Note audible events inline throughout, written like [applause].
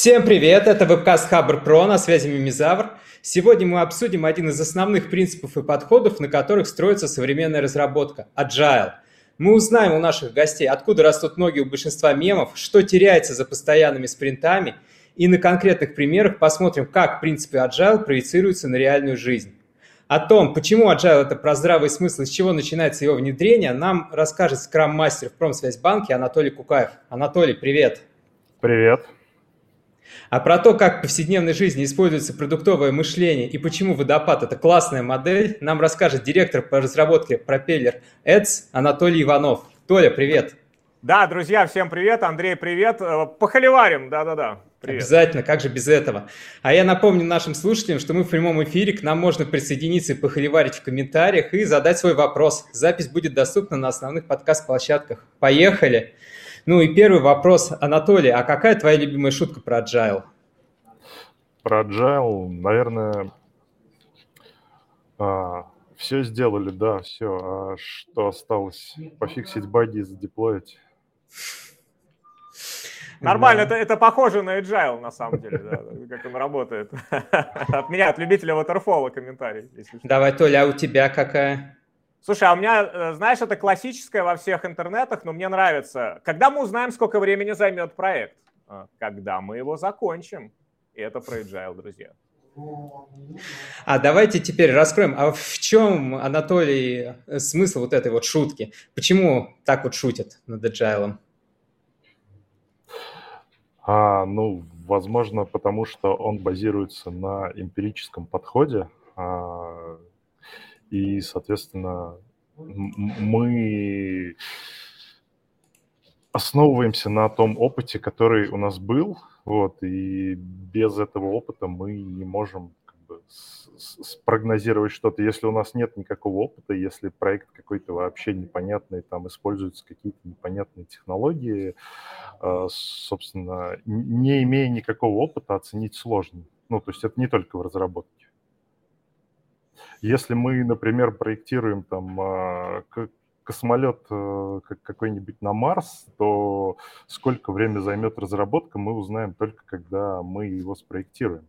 Всем привет, это вебкаст Хабр Про, на связи Мимизавр. Сегодня мы обсудим один из основных принципов и подходов, на которых строится современная разработка – Agile. Мы узнаем у наших гостей, откуда растут ноги у большинства мемов, что теряется за постоянными спринтами, и на конкретных примерах посмотрим, как принципы Agile проецируются на реальную жизнь. О том, почему Agile – это про здравый смысл с чего начинается его внедрение, нам расскажет скрам-мастер в Промсвязьбанке Анатолий Кукаев. Анатолий, привет! Привет! А про то, как в повседневной жизни используется продуктовое мышление и почему водопад – это классная модель, нам расскажет директор по разработке пропеллер Ads Анатолий Иванов. Толя, привет! Да, друзья, всем привет. Андрей, привет. Э, похоливарим, да-да-да. Привет. Обязательно, как же без этого. А я напомню нашим слушателям, что мы в прямом эфире, к нам можно присоединиться и похоливарить в комментариях и задать свой вопрос. Запись будет доступна на основных подкаст-площадках. Поехали! Ну и первый вопрос, Анатолий, а какая твоя любимая шутка про agile? Про agile, наверное, а, все сделали, да, все. А что осталось? Пофиксить баги и задеплоить. Нормально, да. это, это похоже на agile, на самом деле, да, как он работает. [laughs] От меня, от любителя waterfall комментарий. Давай, Толя, а у тебя какая? Слушай, а у меня, э, знаешь, это классическое во всех интернетах, но мне нравится. Когда мы узнаем, сколько времени займет проект? А, когда мы его закончим. И это про agile, друзья. А давайте теперь раскроем, а в чем, Анатолий, смысл вот этой вот шутки? Почему так вот шутят над agile? А, ну, возможно, потому что он базируется на эмпирическом подходе. А, и, соответственно, мы основываемся на том опыте, который у нас был, вот, и без этого опыта мы не можем как бы, спрогнозировать что-то. Если у нас нет никакого опыта, если проект какой-то вообще непонятный, там используются какие-то непонятные технологии, э, собственно, не имея никакого опыта, оценить сложно. Ну, то есть это не только в разработке. Если мы, например, проектируем там а, космолет э, какой-нибудь на Марс, то сколько время займет разработка, мы узнаем только когда мы его спроектируем.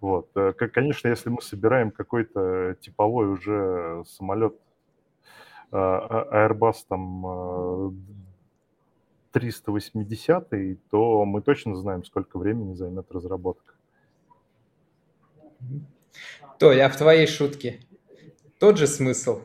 Вот. Э, конечно, если мы собираем какой-то типовой уже самолет а, а, Airbus там 380, то мы точно знаем, сколько времени займет разработка. Толя, а в твоей шутке тот же смысл?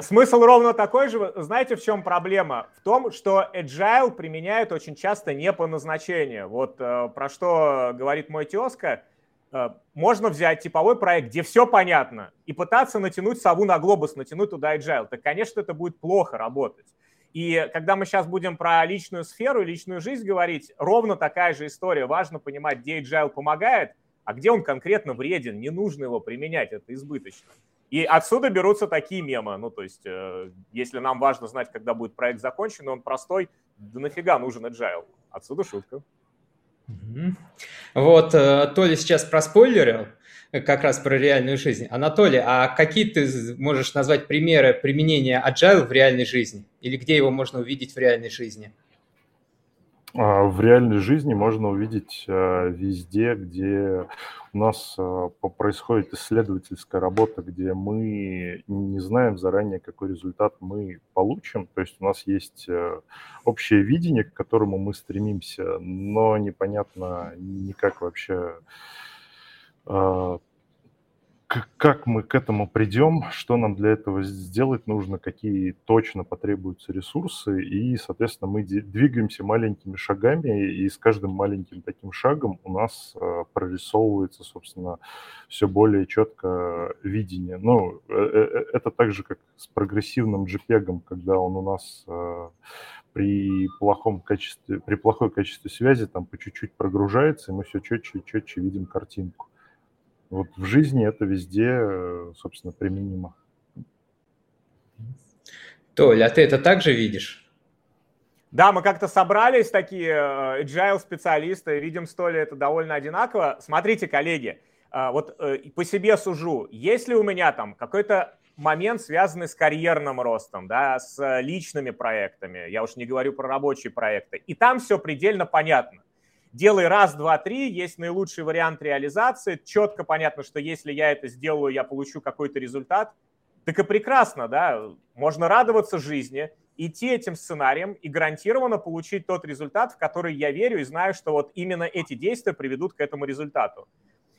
Смысл ровно такой же. Знаете, в чем проблема? В том, что agile применяют очень часто не по назначению. Вот э, про что говорит мой тезка. Э, можно взять типовой проект, где все понятно, и пытаться натянуть сову на глобус, натянуть туда agile. Так, конечно, это будет плохо работать. И когда мы сейчас будем про личную сферу и личную жизнь говорить, ровно такая же история. Важно понимать, где agile помогает – а где он конкретно вреден, не нужно его применять, это избыточно. И отсюда берутся такие мемы. Ну, то есть, э, если нам важно знать, когда будет проект закончен, он простой, да нафига нужен agile? Отсюда шутка. Вот, э, Толя сейчас проспойлерил, э, как раз про реальную жизнь. Анатолий, а какие ты можешь назвать примеры применения agile в реальной жизни? Или где его можно увидеть в реальной жизни? А, в реальной жизни можно увидеть а, везде, где у нас а, происходит исследовательская работа, где мы не знаем заранее, какой результат мы получим. То есть у нас есть общее видение, к которому мы стремимся, но непонятно никак вообще как мы к этому придем, что нам для этого сделать нужно, какие точно потребуются ресурсы, и, соответственно, мы двигаемся маленькими шагами, и с каждым маленьким таким шагом у нас э, прорисовывается, собственно, все более четко видение. Ну, э, э, это так же, как с прогрессивным JPEG, когда он у нас при плохом качестве, при плохой качестве связи там по чуть-чуть прогружается, и мы все четче и четче видим картинку. Вот в жизни это везде, э, собственно, применимо. Толя, а ты это также видишь? Да, мы как-то собрались, такие э, agile специалисты, видим с Толей это довольно одинаково. Смотрите, коллеги, э, вот по себе сужу, если у меня там какой-то момент, связанный с карьерным ростом, да, с личными проектами, я уж не говорю про рабочие проекты, и там все предельно понятно. Делай раз, два, три, есть наилучший вариант реализации, четко понятно, что если я это сделаю, я получу какой-то результат, так и прекрасно, да, можно радоваться жизни, идти этим сценарием и гарантированно получить тот результат, в который я верю и знаю, что вот именно эти действия приведут к этому результату.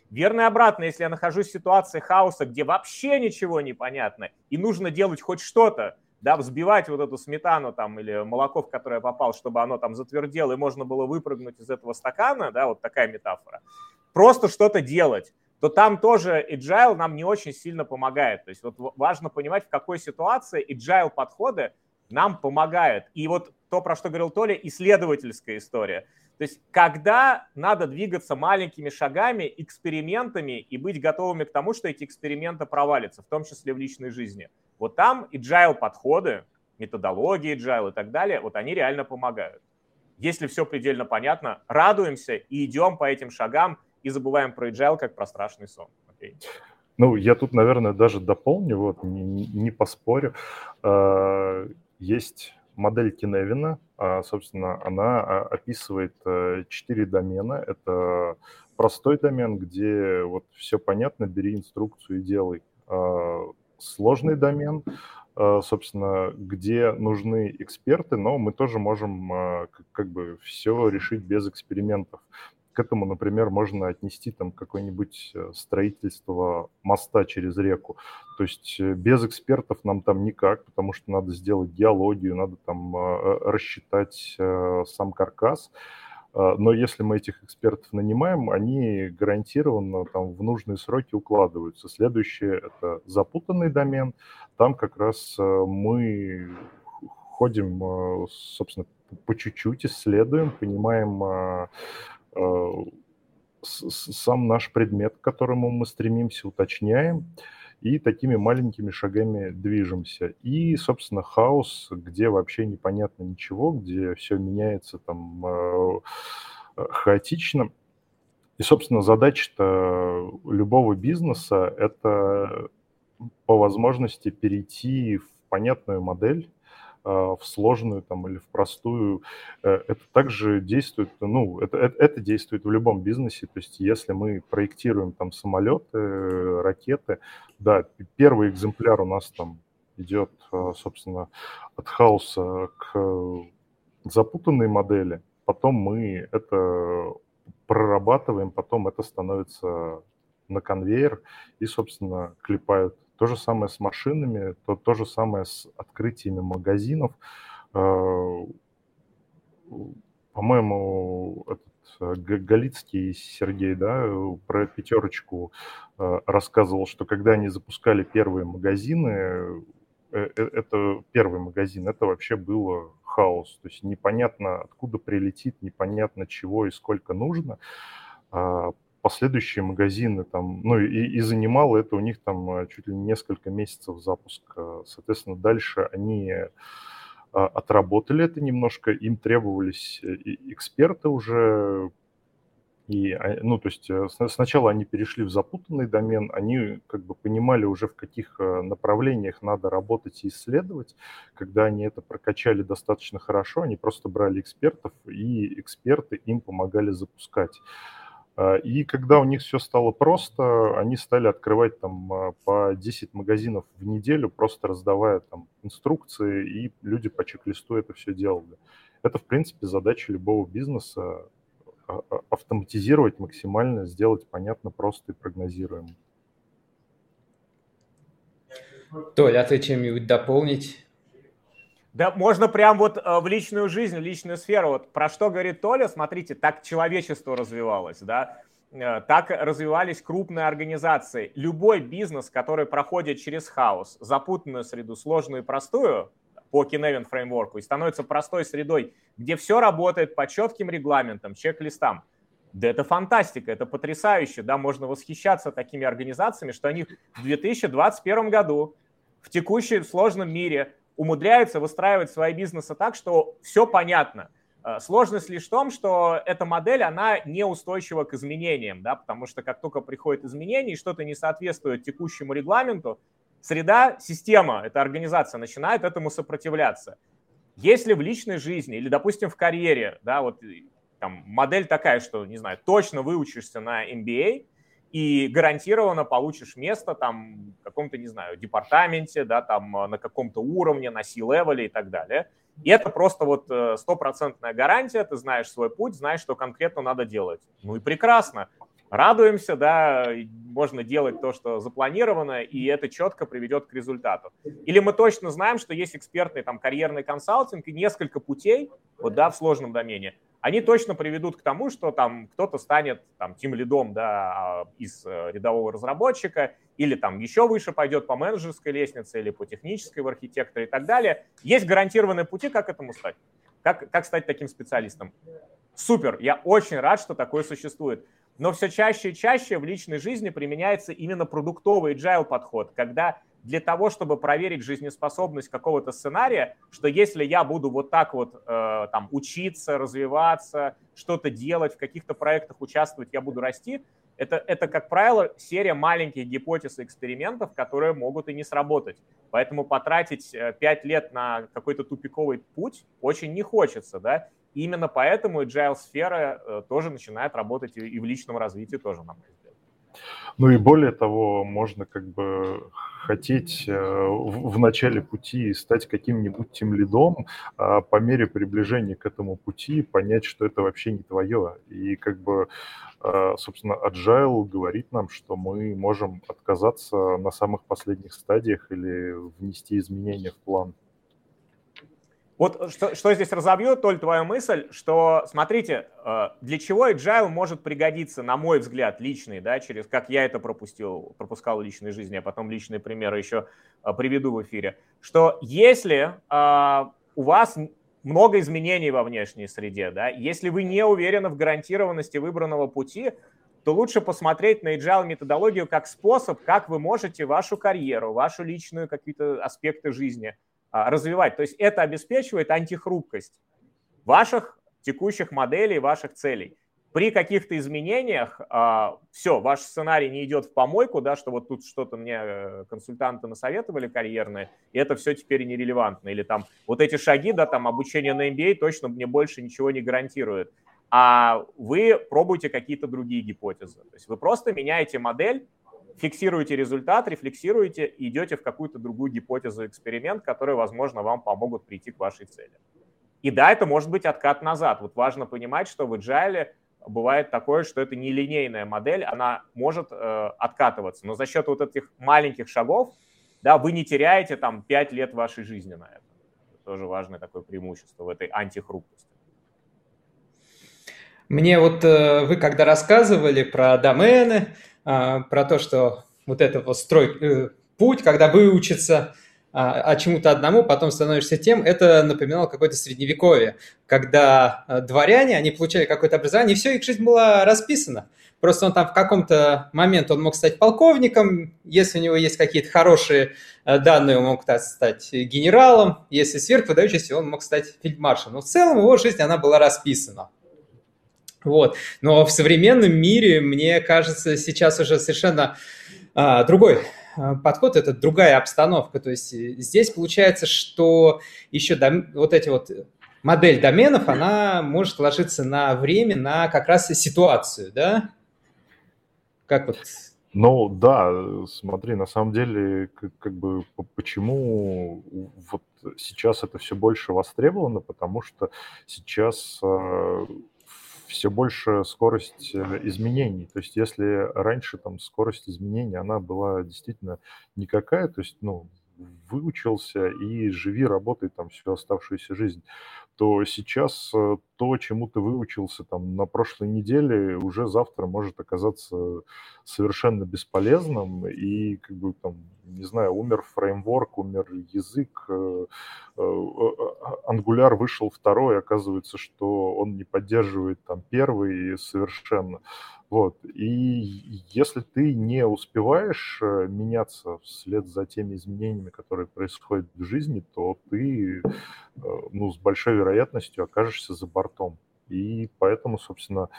Верно и обратно, если я нахожусь в ситуации хаоса, где вообще ничего не понятно, и нужно делать хоть что-то, да, взбивать вот эту сметану там или молоко, в которое попал, чтобы оно там затвердело, и можно было выпрыгнуть из этого стакана, да, вот такая метафора, просто что-то делать, то там тоже agile нам не очень сильно помогает. То есть вот важно понимать, в какой ситуации agile подходы нам помогают. И вот то, про что говорил Толя, исследовательская история. То есть когда надо двигаться маленькими шагами, экспериментами и быть готовыми к тому, что эти эксперименты провалятся, в том числе в личной жизни. Вот там agile подходы, методологии agile и так далее, вот они реально помогают. Если все предельно понятно, радуемся и идем по этим шагам и забываем про agile как про страшный сон. Okay. Ну, я тут, наверное, даже дополню, вот, не, не поспорю. А, есть модель Киневина, а, собственно, она а, описывает э, четыре домена. Это простой домен, где вот все понятно, бери инструкцию и делай. Сложный домен, собственно, где нужны эксперты, но мы тоже можем как бы все решить без экспериментов к этому, например, можно отнести там какое-нибудь э, строительство моста через реку. То есть э, без экспертов нам там никак, потому что надо сделать геологию, надо там э, рассчитать сам каркас. Но если мы этих экспертов нанимаем, они гарантированно там в нужные сроки укладываются. Следующее – это запутанный домен. Там как раз мы ходим, собственно, по чуть-чуть исследуем, понимаем, Э, сам наш предмет, к которому мы стремимся, уточняем и такими маленькими шагами движемся. И, собственно, хаос, где вообще непонятно ничего, где все меняется там э, хаотично. И, собственно, задача-то любого бизнеса – это по возможности перейти в понятную модель, в сложную там или в простую. Э, это также действует, ну, это, это, это действует в любом бизнесе. То есть если мы проектируем там самолеты, ракеты, да, первый экземпляр у нас там идет, а, собственно, от хаоса к запутанной модели, потом мы это прорабатываем, потом это становится на конвейер и, собственно, клепают то же самое с машинами, то, то же самое с открытиями магазинов. Э, по-моему, э, Галицкий Сергей, да, про пятерочку э, рассказывал, что когда они запускали первые магазины, это первый магазин, это вообще было хаос. То есть непонятно, откуда прилетит, непонятно чего и сколько нужно. Последующие магазины там, ну и, и занимало это у них там э, чуть ли не несколько месяцев запуска. Соответственно, дальше они а, отработали это немножко, им требовались э, эксперты уже, и, а, ну, то есть э, сначала они перешли в запутанный домен, они как бы понимали уже, в каких направлениях надо работать и исследовать. Когда они это прокачали достаточно хорошо, они просто брали экспертов, и эксперты им помогали запускать. А, и когда у них все стало просто, они стали открывать там а, по 10 магазинов в неделю, просто раздавая там инструкции, и люди по чек-листу это все делали. Это, в принципе, задача любого бизнеса а, автоматизировать максимально, сделать понятно, просто и прогнозируемо. Толя, а ты чем-нибудь дополнить? Да, можно прям вот э, в личную жизнь, в личную сферу. Вот про что говорит Толя, смотрите, так человечество развивалось, да, э, так развивались крупные организации. Любой бизнес, который проходит через хаос, запутанную среду, сложную и простую, по Kinevin фреймворку, и становится простой средой, где все работает по четким регламентам, чек-листам, да это фантастика, это потрясающе, да, можно восхищаться такими организациями, что они в 2021 году в текущем сложном мире умудряются выстраивать свои бизнесы так, что все понятно. Э, сложность лишь в том, что эта модель, она неустойчива к изменениям, да, потому что как только приходит изменение и что-то не соответствует текущему регламенту, среда, система, эта организация начинает этому сопротивляться. Если в личной жизни или, допустим, в карьере, да, вот там модель такая, что, не знаю, точно выучишься на MBA и гарантированно получишь место там в каком-то, не знаю, департаменте, да, там на каком-то уровне, на C-левеле и так далее. И это просто вот э, стопроцентная гарантия, ты знаешь свой путь, знаешь, что конкретно надо делать. Ну и прекрасно радуемся, да, можно делать то, что запланировано, и это четко приведет к результату. Или мы точно знаем, что есть экспертный там карьерный консалтинг и несколько путей, вот, да, в сложном домене, они точно приведут к тому, что там кто-то станет там тим лидом, да, а, из э, рядового разработчика, или там еще выше пойдет по менеджерской лестнице, или по технической в архитекторе и так далее. Есть гарантированные пути, как этому стать. Как, как стать таким специалистом? Супер, я очень рад, что такое существует. Но все чаще и чаще в личной жизни применяется именно продуктовый agile подход, когда для того, чтобы проверить жизнеспособность какого-то сценария, что если я буду вот так вот э, там учиться, развиваться, что-то делать, в каких-то проектах участвовать, я буду расти, это, это, как правило, серия маленьких гипотез и экспериментов, которые могут и не сработать. Поэтому потратить 5 э, лет на какой-то тупиковый путь очень не хочется, да, именно поэтому agile-сфера э, тоже начинает работать и в личном развитии тоже, на мой взгляд. Ну и более того, можно как бы хотеть э, в, начале пути стать каким-нибудь тем лидом, а по мере приближения к этому пути понять, что это вообще не твое. И как бы, э, собственно, Agile говорит нам, что мы можем отказаться на самых последних стадиях или внести изменения в план. Вот что, что здесь разобью, Толь, твою мысль, что, смотрите, э, для чего agile может пригодиться, на мой взгляд, личный, да, через, как я это пропустил, пропускал в личной жизни, а потом личные примеры еще э, приведу в эфире, что если э, у вас много изменений во внешней среде, да, если вы не уверены в гарантированности выбранного пути, то лучше посмотреть на agile методологию как способ, как вы можете вашу карьеру, вашу личную какие-то аспекты жизни – а, развивать. То есть это обеспечивает антихрупкость ваших текущих моделей, ваших целей. При каких-то изменениях а, все, ваш сценарий не идет в помойку, да, что вот тут что-то мне э, консультанты насоветовали карьерные, и это все теперь нерелевантно. Или там вот эти шаги, да, там обучение на MBA точно мне больше ничего не гарантирует. А вы пробуете какие-то другие гипотезы. То есть вы просто меняете модель, фиксируете результат, рефлексируете и идете в какую-то другую гипотезу, эксперимент, который, возможно, вам помогут прийти к вашей цели. И да, это может быть откат назад. Вот важно понимать, что в agile бывает такое, что это не линейная модель, она может э, откатываться. Но за счет вот этих маленьких шагов, да, вы не теряете там 5 лет вашей жизни на это. это тоже важное такое преимущество в этой антихрупкости. Мне вот э, вы когда рассказывали про домены, про то, что вот это вот строй, э, путь, когда выучиться а, а чему-то одному, потом становишься тем, это напоминало какое-то средневековье, когда а, дворяне, они получали какое-то образование, и все, их жизнь была расписана. Просто он там в каком-то момент он мог стать полковником, если у него есть какие-то хорошие данные, он мог стать генералом, если сверх выдающийся, он мог стать фельдмаршалом. Но в целом его жизнь, она была расписана. Вот. Но в современном мире, мне кажется, сейчас уже совершенно а, другой а, подход, это другая обстановка. То есть э, здесь получается, что еще дом, вот эти вот модель доменов, она может ложиться на время, на как раз ситуацию, да? Как вот ну да, смотри, на самом деле, как, как бы почему вот сейчас это все больше востребовано, потому что сейчас а, все больше скорость э, изменений. То есть если раньше там скорость изменений, она была действительно никакая, то есть, ну, выучился и живи, работай там всю оставшуюся жизнь, то сейчас э, то, чему ты выучился там на прошлой неделе, уже завтра может оказаться совершенно бесполезным, и как бы там, не знаю, умер фреймворк, умер язык, э, э, Angular вышел второй, оказывается, что он не поддерживает там первый совершенно. Вот. И если ты не успеваешь э, меняться вслед за теми изменениями, которые происходят в жизни, то ты э, ну, с большой вероятностью окажешься за бортом. И поэтому, собственно,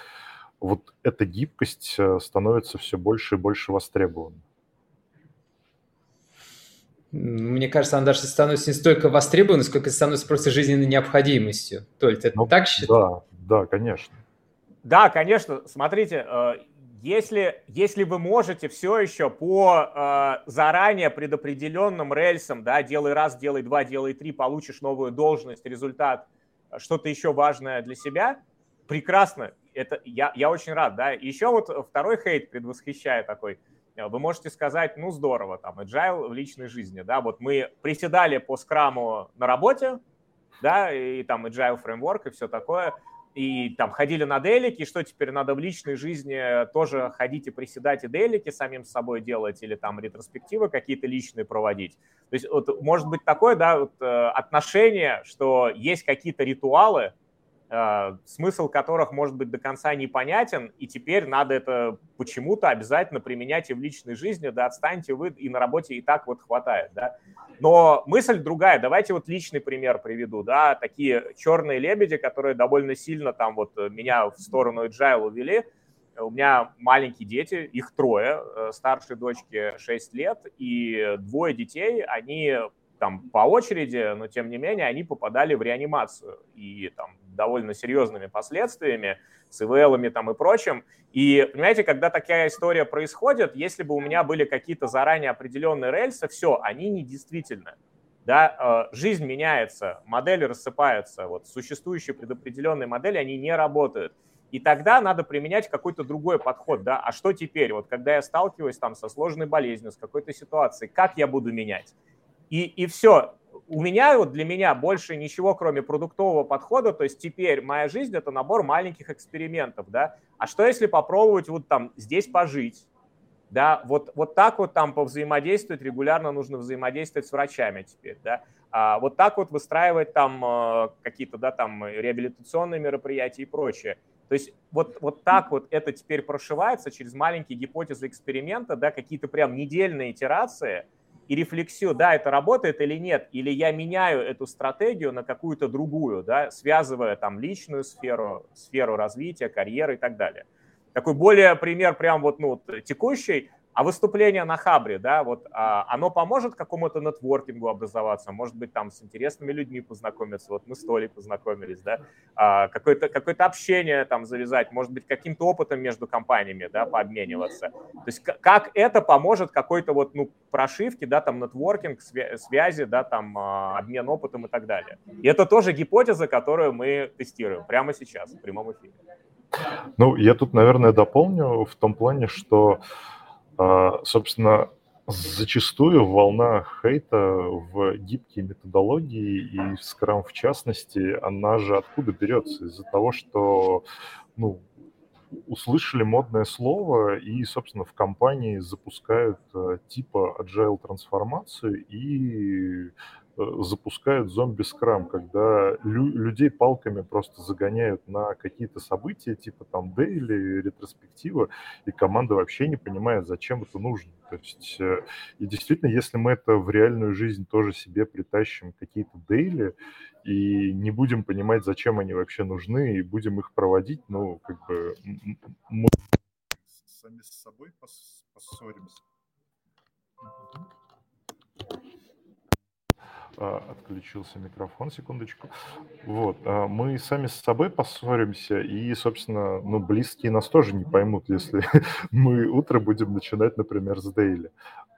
вот эта гибкость э, становится все больше и больше востребована. Мне кажется, она даже становится не столько востребованной, сколько становится просто жизненной необходимостью. То есть это ну, так считаешь? Да, да, конечно. Да, конечно. Смотрите, э, если, если вы можете все еще по э, заранее предопределенным рельсам, да, делай раз, делай два, делай три, получишь новую должность, результат, что-то еще важное для себя, прекрасно. Это я, я очень рад, да. Еще вот второй хейт предвосхищая такой. Вы можете сказать, ну здорово, там, agile в личной жизни, да, вот мы приседали по скраму на работе, да, и там agile фреймворк и все такое, и там ходили на делики, что теперь надо в личной жизни тоже ходить и приседать и делики самим с собой делать, или там ретроспективы какие-то личные проводить. То есть вот, может быть такое, да, вот, э, отношение, что есть какие-то ритуалы, Э, смысл которых может быть до конца непонятен, и теперь надо это почему-то обязательно применять и в личной жизни, да, отстаньте вы, и на работе и так вот хватает, да. Но мысль другая, давайте вот личный пример приведу, да, такие черные лебеди, которые довольно сильно там вот меня в сторону agile увели, у меня маленькие дети, их трое, э, старшей дочке 6 лет, и двое детей, они там по очереди, но тем не менее они попадали в реанимацию и там довольно серьезными последствиями, с ИВЛами там и прочим. И, понимаете, когда такая история происходит, если бы у меня были какие-то заранее определенные рельсы, все, они недействительны. Да, э, жизнь меняется, модели рассыпаются, вот существующие предопределенные модели, они не работают. И тогда надо применять какой-то другой подход, да, а что теперь, вот когда я сталкиваюсь там со сложной болезнью, с какой-то ситуацией, как я буду менять? И, и все. У меня, вот для меня больше ничего, кроме продуктового подхода, то есть теперь моя жизнь – это набор маленьких экспериментов, да. А что если попробовать вот там здесь пожить, да, вот, вот так вот там повзаимодействовать, регулярно нужно взаимодействовать с врачами теперь, да, а вот так вот выстраивать там э, какие-то, да, там реабилитационные мероприятия и прочее. То есть вот, вот так вот это теперь прошивается через маленькие гипотезы эксперимента, да, какие-то прям недельные итерации – и рефлексию, да, это работает или нет, или я меняю эту стратегию на какую-то другую, да, связывая там личную сферу, сферу развития, карьеры и так далее. Такой более пример прям вот ну, текущий, а выступление на Хабре, да, вот а, оно поможет какому-то нетворкингу образоваться, может быть, там с интересными людьми познакомиться, вот мы с Толей познакомились, да, а, какое-то какое общение там завязать, может быть, каким-то опытом между компаниями, да, пообмениваться. То есть как это поможет какой-то вот, ну, прошивке, да, там, нетворкинг, связи, да, там, а, обмен опытом и так далее. И это тоже гипотеза, которую мы тестируем прямо сейчас в прямом эфире. Ну, я тут, наверное, дополню в том плане, что собственно, зачастую волна хейта в гибкие методологии и в Scrum в частности, она же откуда берется? Из-за того, что ну, услышали модное слово и, собственно, в компании запускают э, типа agile трансформацию и запускают зомби-скрам, когда лю- людей палками просто загоняют на какие-то события, типа там дейли, ретроспектива, и команда вообще не понимает, зачем это нужно. То есть, э, и действительно, если мы это в реальную жизнь тоже себе притащим, какие-то дейли, и не будем понимать, зачем они вообще нужны, и будем их проводить, ну, как бы мы сами с собой поссоримся. А, отключился микрофон, секундочку. Вот, а, мы сами с собой поссоримся, и, собственно, ну, близкие нас тоже не поймут, если [laughs] мы утро будем начинать, например, с дейли.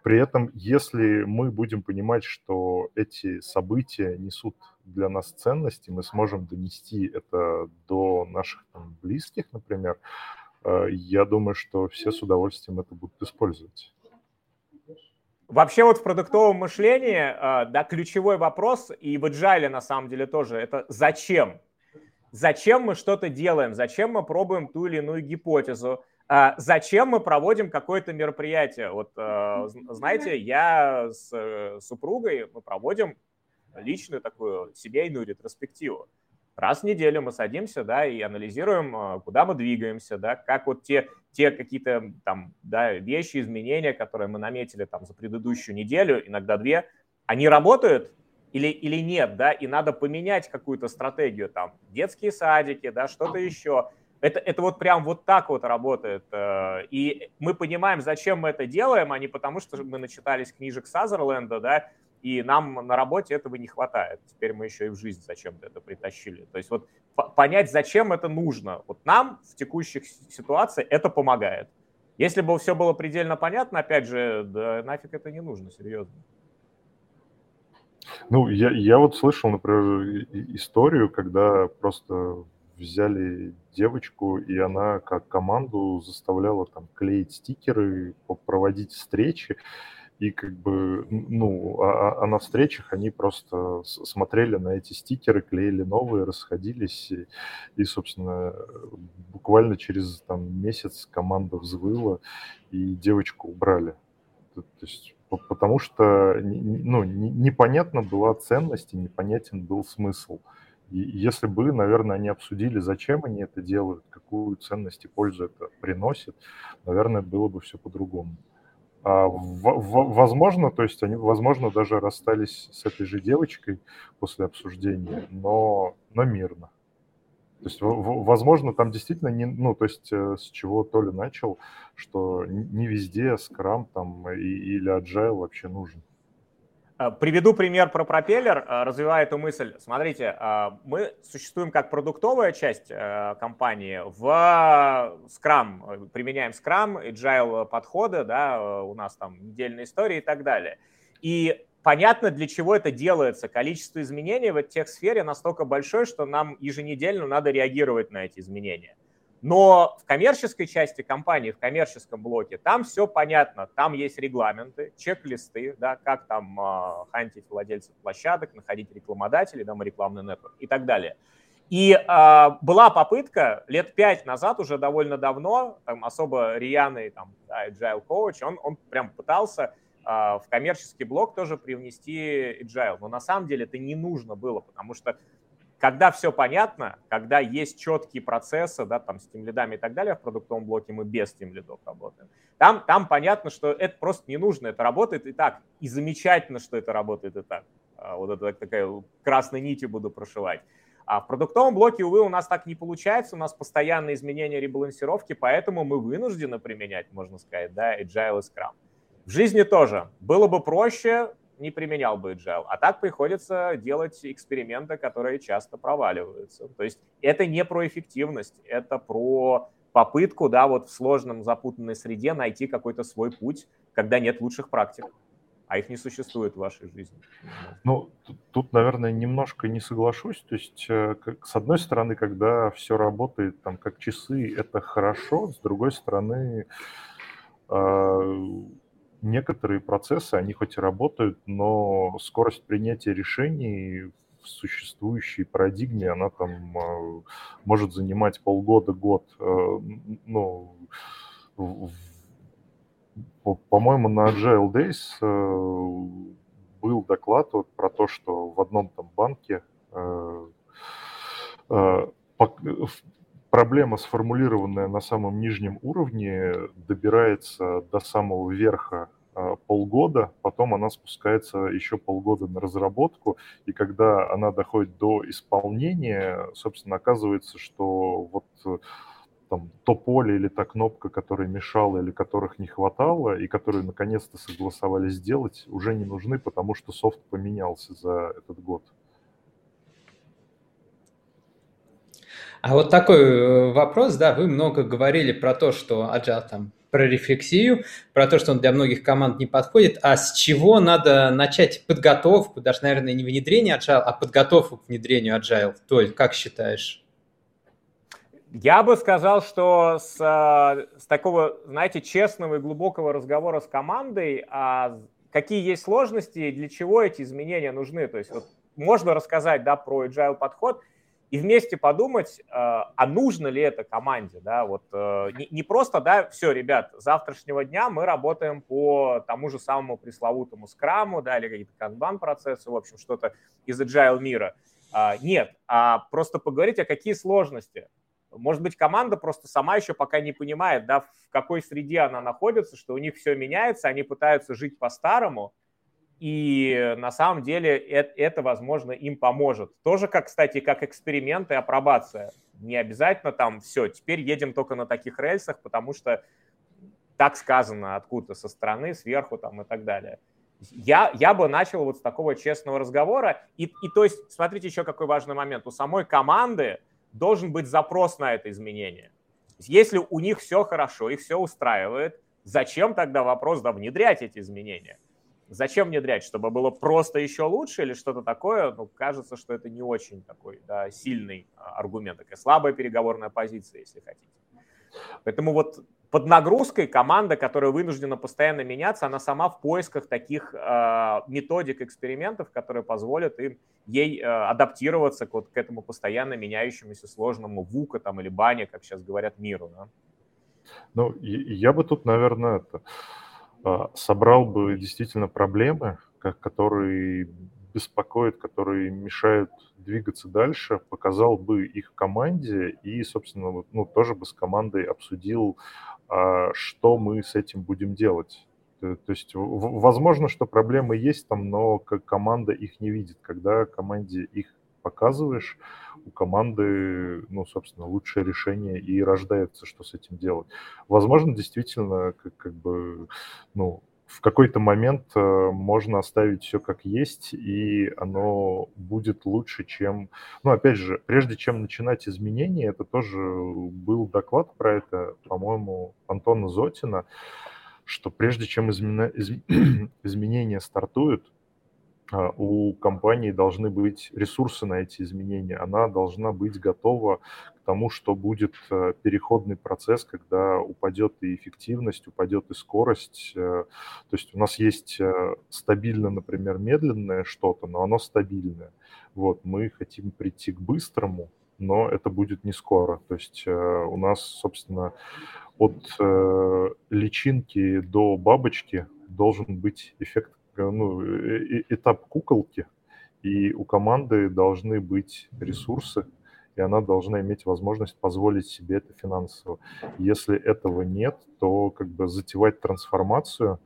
При этом, если мы будем понимать, что эти события несут для нас ценности, мы сможем донести это до наших там, близких, например, а, я думаю, что все с удовольствием это будут использовать. Вообще вот в продуктовом мышлении, а, да, ключевой вопрос, и в agile на самом деле тоже, это зачем? Зачем мы что-то делаем? Зачем мы пробуем ту или иную гипотезу? А, зачем мы проводим какое-то мероприятие? Вот, а, знаете, я с э, супругой, мы проводим личную такую семейную ретроспективу раз в неделю мы садимся, да, и анализируем, а, куда мы двигаемся, да, как вот те, те какие-то там, да, вещи, изменения, которые мы наметили там за предыдущую неделю, иногда две, они работают или, или нет, да, и надо поменять какую-то стратегию, там, детские садики, да, что-то еще. Это, это вот прям вот так вот работает. Э, и мы понимаем, зачем мы это делаем, а не потому, что мы начитались книжек Сазерленда, да, и нам на работе этого не хватает. Теперь мы еще и в жизнь зачем-то это притащили. То есть вот понять, зачем это нужно. Вот нам в текущих ситуациях это помогает. Если бы все было предельно понятно, опять же, да нафиг это не нужно, серьезно. Ну, я, я вот слышал, например, историю, когда просто взяли девочку, и она как команду заставляла там клеить стикеры, проводить встречи, и как бы, ну, а, а, а на встречах они просто смотрели на эти стикеры, клеили новые, расходились, и, и собственно, буквально через там месяц команда взвыла, и девочку убрали. То, то есть потому что ну, непонятна была ценность и непонятен был смысл. И если бы, наверное, они обсудили, зачем они это делают, какую ценность и пользу это приносит, наверное, было бы все по-другому. А, в, в, возможно, то есть они, возможно, даже расстались с этой же девочкой после обсуждения, но, но мирно. То есть, возможно, там действительно не, ну, то есть, э, с чего Толя начал, что не везде скрам там и, или agile вообще нужен. Э, приведу пример про пропеллер, э, развивая эту мысль. Смотрите, мы существуем как продуктовая часть компании. В Scrum применяем Scrum, agile подходы, да, у нас там недельные истории и так далее. И понятно, для чего это делается. Количество изменений в тех сфере настолько большое, что нам еженедельно надо реагировать на эти изменения. Но в коммерческой части компании, в коммерческом блоке, там все понятно. Там есть регламенты, чек-листы, да, как там э, хантить владельцев площадок, находить рекламодателей, там, рекламный нетворк и так далее. И э, была попытка лет пять назад, уже довольно давно, там особо рьяный там, agile coach, он, он прям пытался а, в коммерческий блок тоже привнести agile. Но на самом деле это не нужно было, потому что когда все понятно, когда есть четкие процессы, да, там, с тем лидами и так далее, в продуктовом блоке мы без тем лидов работаем. Там, там понятно, что это просто не нужно, это работает и так. И замечательно, что это работает и так. А, вот это такая красной нитью буду прошивать. А в продуктовом блоке, увы, у нас так не получается, у нас постоянные изменения ребалансировки, поэтому мы вынуждены применять, можно сказать, да, agile и scrum. В жизни тоже. Было бы проще, не применял бы agile. А так приходится делать эксперименты, которые часто проваливаются. То есть это не про эффективность, это про попытку, да, вот в сложном запутанной среде найти какой-то свой путь, когда нет лучших практик. А их не существует в вашей жизни. Ну, тут, наверное, немножко не соглашусь. То есть, э, с одной стороны, когда все работает там как часы, это хорошо. С другой стороны, а, некоторые процессы, они хоть и работают, но скорость принятия решений в существующей парадигме, она там э, может занимать полгода-год. Э, ну, по-моему, на Agile Days э, был доклад вот про то, что в одном там банке проблема, сформулированная на самом нижнем уровне, добирается до самого верха а, полгода, потом она спускается еще полгода на разработку, и когда она доходит до исполнения, собственно, оказывается, что вот там, то поле или та кнопка, которая мешала или которых не хватало, и которые наконец-то согласовали сделать, уже не нужны, потому что софт поменялся за этот год. А вот такой э, вопрос, да, вы много говорили про то, что Agile там про рефлексию, про то, что он для многих команд не подходит. А с чего надо начать подготовку, даже, наверное, не внедрение Agile, а подготовку к внедрению Agile? Толь, как считаешь? Я бы сказал, что с, с такого, знаете, честного и глубокого разговора с командой, а какие есть сложности и для чего эти изменения нужны. То есть вот можно рассказать да, про agile подход, и вместе подумать, э, а нужно ли это команде, да, вот э, не, просто, да, все, ребят, с завтрашнего дня мы работаем по тому же самому пресловутому скраму, да, или какие-то канбан-процессы, в общем, что-то из agile мира. А, нет, а просто поговорить, а какие сложности. Может быть, команда просто сама еще пока не понимает, да, в какой среде она находится, что у них все меняется, они пытаются жить по-старому, и на самом деле это, это, возможно, им поможет. Тоже, как, кстати, как эксперимент и апробация. Не обязательно там все, теперь едем только на таких рельсах, потому что так сказано откуда-то со стороны, сверху там и так далее. Я, я бы начал вот с такого честного разговора. И, и то есть, смотрите еще какой важный момент. У самой команды должен быть запрос на это изменение. Если у них все хорошо, их все устраивает, зачем тогда вопрос, да, внедрять эти изменения? Зачем внедрять? Чтобы было просто еще лучше или что-то такое? Ну, кажется, что это не очень такой да, сильный а, аргумент, такая слабая переговорная позиция, если хотите. Поэтому вот под нагрузкой команда, которая вынуждена постоянно меняться, она сама в поисках таких э, методик, экспериментов, которые позволят им ей э, адаптироваться к, вот, к этому постоянно меняющемуся сложному ВУКа там, или бане, как сейчас говорят, миру. Да? Ну, я бы тут, наверное, это, собрал бы действительно проблемы, которые беспокоят, которые мешают двигаться дальше, показал бы их команде и, собственно, ну, тоже бы с командой обсудил, а, что мы с этим будем делать. То есть, возможно, что проблемы есть там, но команда их не видит. Когда команде их показываешь, у команды, ну, собственно, лучшее решение и рождается, что с этим делать. Возможно, действительно, как, как бы, ну, в какой-то момент э, можно оставить все как есть, и оно будет лучше, чем... Ну, опять же, прежде чем начинать изменения, это тоже был доклад про это, по-моему, Антона Зотина, что прежде чем измена... из... [clears throat] изменения стартуют, у компании должны быть ресурсы на эти изменения. Она должна быть готова к тому, что будет э, переходный процесс, когда упадет и эффективность, упадет и скорость. Э, то есть у нас есть э, стабильно, например, медленное что-то, но оно стабильное. Вот, мы хотим прийти к быстрому, но это будет не скоро. То есть у нас, собственно, от личинки до бабочки должен быть эффект ну, этап куколки, и у команды должны быть ресурсы, и она должна иметь возможность позволить себе это финансово. Если этого нет, то как бы затевать трансформацию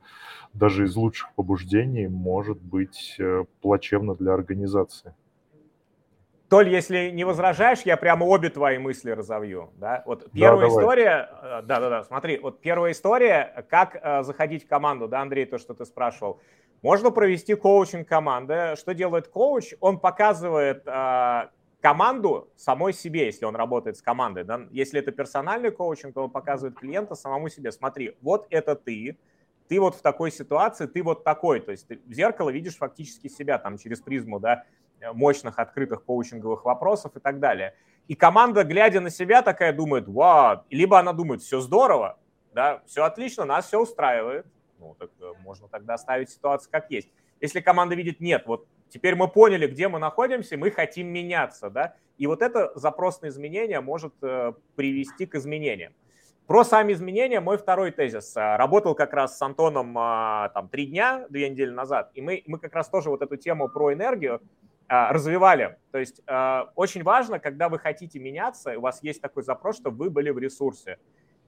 даже из лучших побуждений может быть э, плачевно для организации. Толь, если не возражаешь, я прямо обе твои мысли разовью. Да? Вот первая да, история, э, да-да-да, смотри, вот первая история, как э, заходить в команду, да, Андрей, то, что ты спрашивал. Можно провести коучинг команды. Что делает коуч? Он показывает э, команду самой себе, если он работает с командой. Да? Если это персональный коучинг, то он показывает клиента самому себе. Смотри, вот это ты, ты вот в такой ситуации, ты вот такой. То есть ты в зеркало видишь фактически себя там через призму да, мощных открытых коучинговых вопросов и так далее. И команда, глядя на себя, такая думает, вау, либо она думает, все здорово, да, все отлично, нас все устраивает, ну, так э, можно тогда оставить ситуацию как есть. Если команда видит, нет, вот теперь мы поняли, где мы находимся, мы хотим меняться, да, и вот это запрос на изменения может э, привести к изменениям. Про сами изменения мой второй тезис. Э, работал как раз с Антоном там три дня, две недели назад, и мы, мы как раз тоже вот эту тему про энергию развивали. То есть очень важно, когда вы хотите меняться, у вас есть такой запрос, чтобы вы были в ресурсе.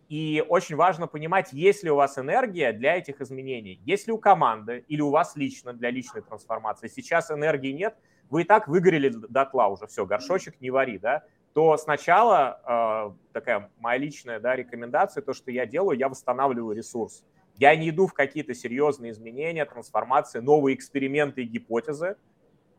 И очень важно понимать, есть ли у вас энергия для этих изменений. Есть ли у команды или у вас лично для личной трансформации. Сейчас энергии нет, вы и так выгорели дотла уже, все, горшочек не вари, да, то сначала э, такая моя личная да, рекомендация, то, что я делаю, я восстанавливаю ресурс. Я не иду в какие-то серьезные изменения, трансформации, новые эксперименты и гипотезы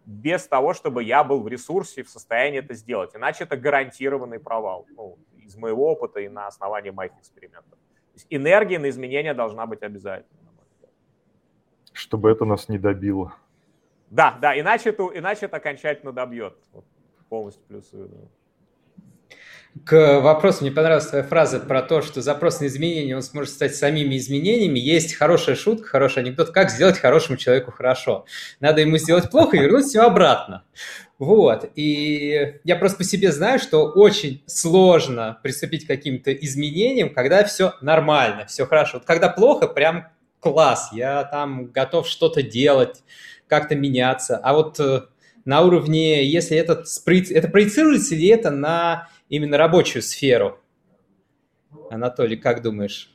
без того, чтобы я был в ресурсе в состоянии это сделать. Иначе это гарантированный провал. Ну, из моего опыта и на основании моих экспериментов. То есть энергия на изменения должна быть обязательно. Чтобы это нас не добило. Да, да, иначе это, иначе это окончательно добьет. Вот, полностью плюсую. Да. К вопросу, мне понравилась твоя фраза про то, что запрос на изменения, он сможет стать самими изменениями. Есть хорошая шутка, хороший анекдот, как сделать хорошему человеку хорошо. Надо ему сделать плохо и вернуть все обратно. Вот, и я просто по себе знаю, что очень сложно приступить к каким-то изменениям, когда все нормально, все хорошо. Вот когда плохо, прям класс, я там готов что-то делать, как-то меняться. А вот э, на уровне, если это, это проецируется ли это на именно рабочую сферу. Анатолий, как думаешь?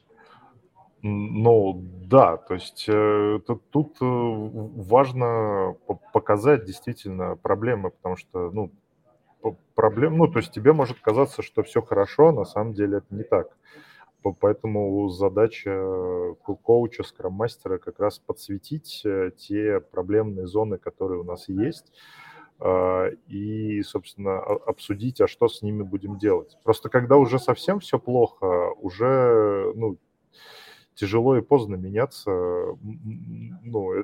Ну, да, то есть э, тут, тут э, важно показать действительно проблемы, потому что, ну, проблем, ну, то есть тебе может казаться, что все хорошо, а на самом деле это не так. Поэтому задача коуча, скрам-мастера как раз подсветить те проблемные зоны, которые у нас есть, и, собственно, обсудить, а что с ними будем делать. Просто когда уже совсем все плохо, уже, ну, тяжело и поздно меняться. Ну,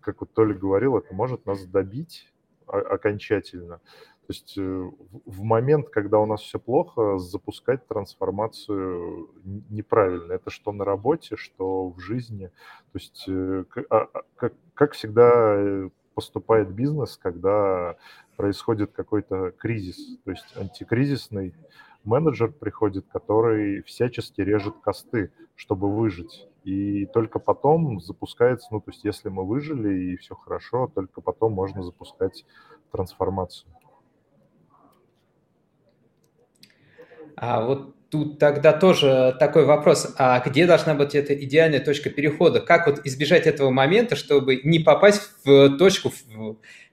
как вот Толя говорил, это может нас добить окончательно. То есть э, в момент, когда у нас все плохо, запускать трансформацию неправильно. Это что на работе, что в жизни. То есть э, а, а, как, как всегда э, поступает бизнес, когда происходит какой-то кризис, то есть антикризисный менеджер приходит, который всячески режет косты, чтобы выжить. И только потом запускается, ну, то есть если мы выжили и все хорошо, только потом можно запускать трансформацию. А вот тут тогда тоже такой вопрос, а где должна быть эта идеальная точка перехода? Как вот избежать этого момента, чтобы не попасть в точку,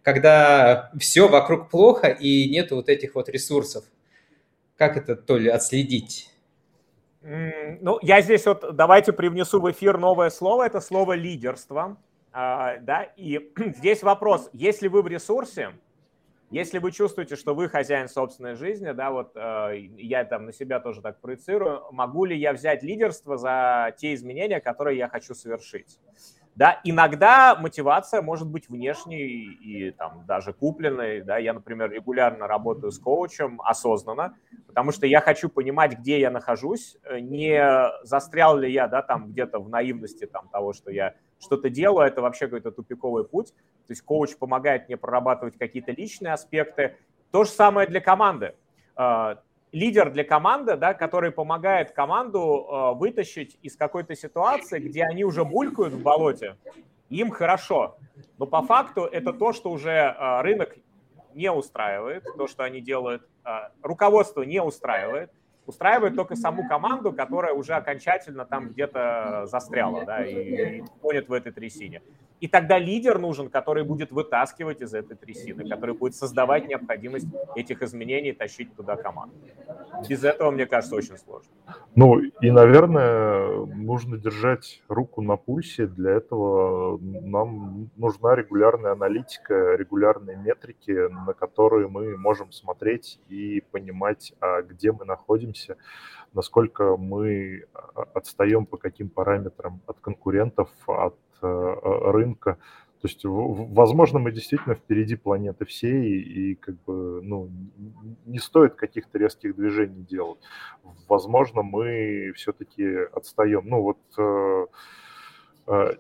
когда все вокруг плохо и нет вот этих вот ресурсов? Как это, то ли, отследить? Ну, я здесь вот давайте привнесу в эфир новое слово. Это слово лидерство. А, да, и [clears throat] здесь вопрос, если вы в ресурсе, если вы чувствуете, что вы хозяин собственной жизни, да, вот э, я там на себя тоже так проецирую, могу ли я взять лидерство за те изменения, которые я хочу совершить? Да, иногда мотивация может быть внешней и там даже купленной. Да. Я, например, регулярно работаю с коучем осознанно, потому что я хочу понимать, где я нахожусь, не застрял ли я да, там где-то в наивности там, того, что я что-то делаю, это вообще какой-то тупиковый путь. То есть коуч помогает мне прорабатывать какие-то личные аспекты. То же самое для команды а, лидер для команды, да, который помогает команду э, вытащить из какой-то ситуации, где они уже булькают в болоте, им хорошо. Но по факту это то, что уже э, рынок не устраивает, то, что они делают, руководство не устраивает, устраивает только саму команду, которая уже окончательно там где-то застряла, да, и, и понят в этой трясине. И тогда лидер нужен, который будет вытаскивать из этой трясины, который будет создавать необходимость этих изменений, тащить туда команду. Без этого, мне кажется, очень сложно. Ну, и, наверное, нужно держать руку на пульсе. Для этого нам нужна регулярная аналитика, регулярные метрики, на которые мы можем смотреть и понимать, а где мы находимся, насколько мы отстаем по каким параметрам от конкурентов, от рынка. То есть, возможно, мы действительно впереди планеты всей, и как бы, ну, не стоит каких-то резких движений делать. Возможно, мы все-таки отстаем. Ну, вот э, э,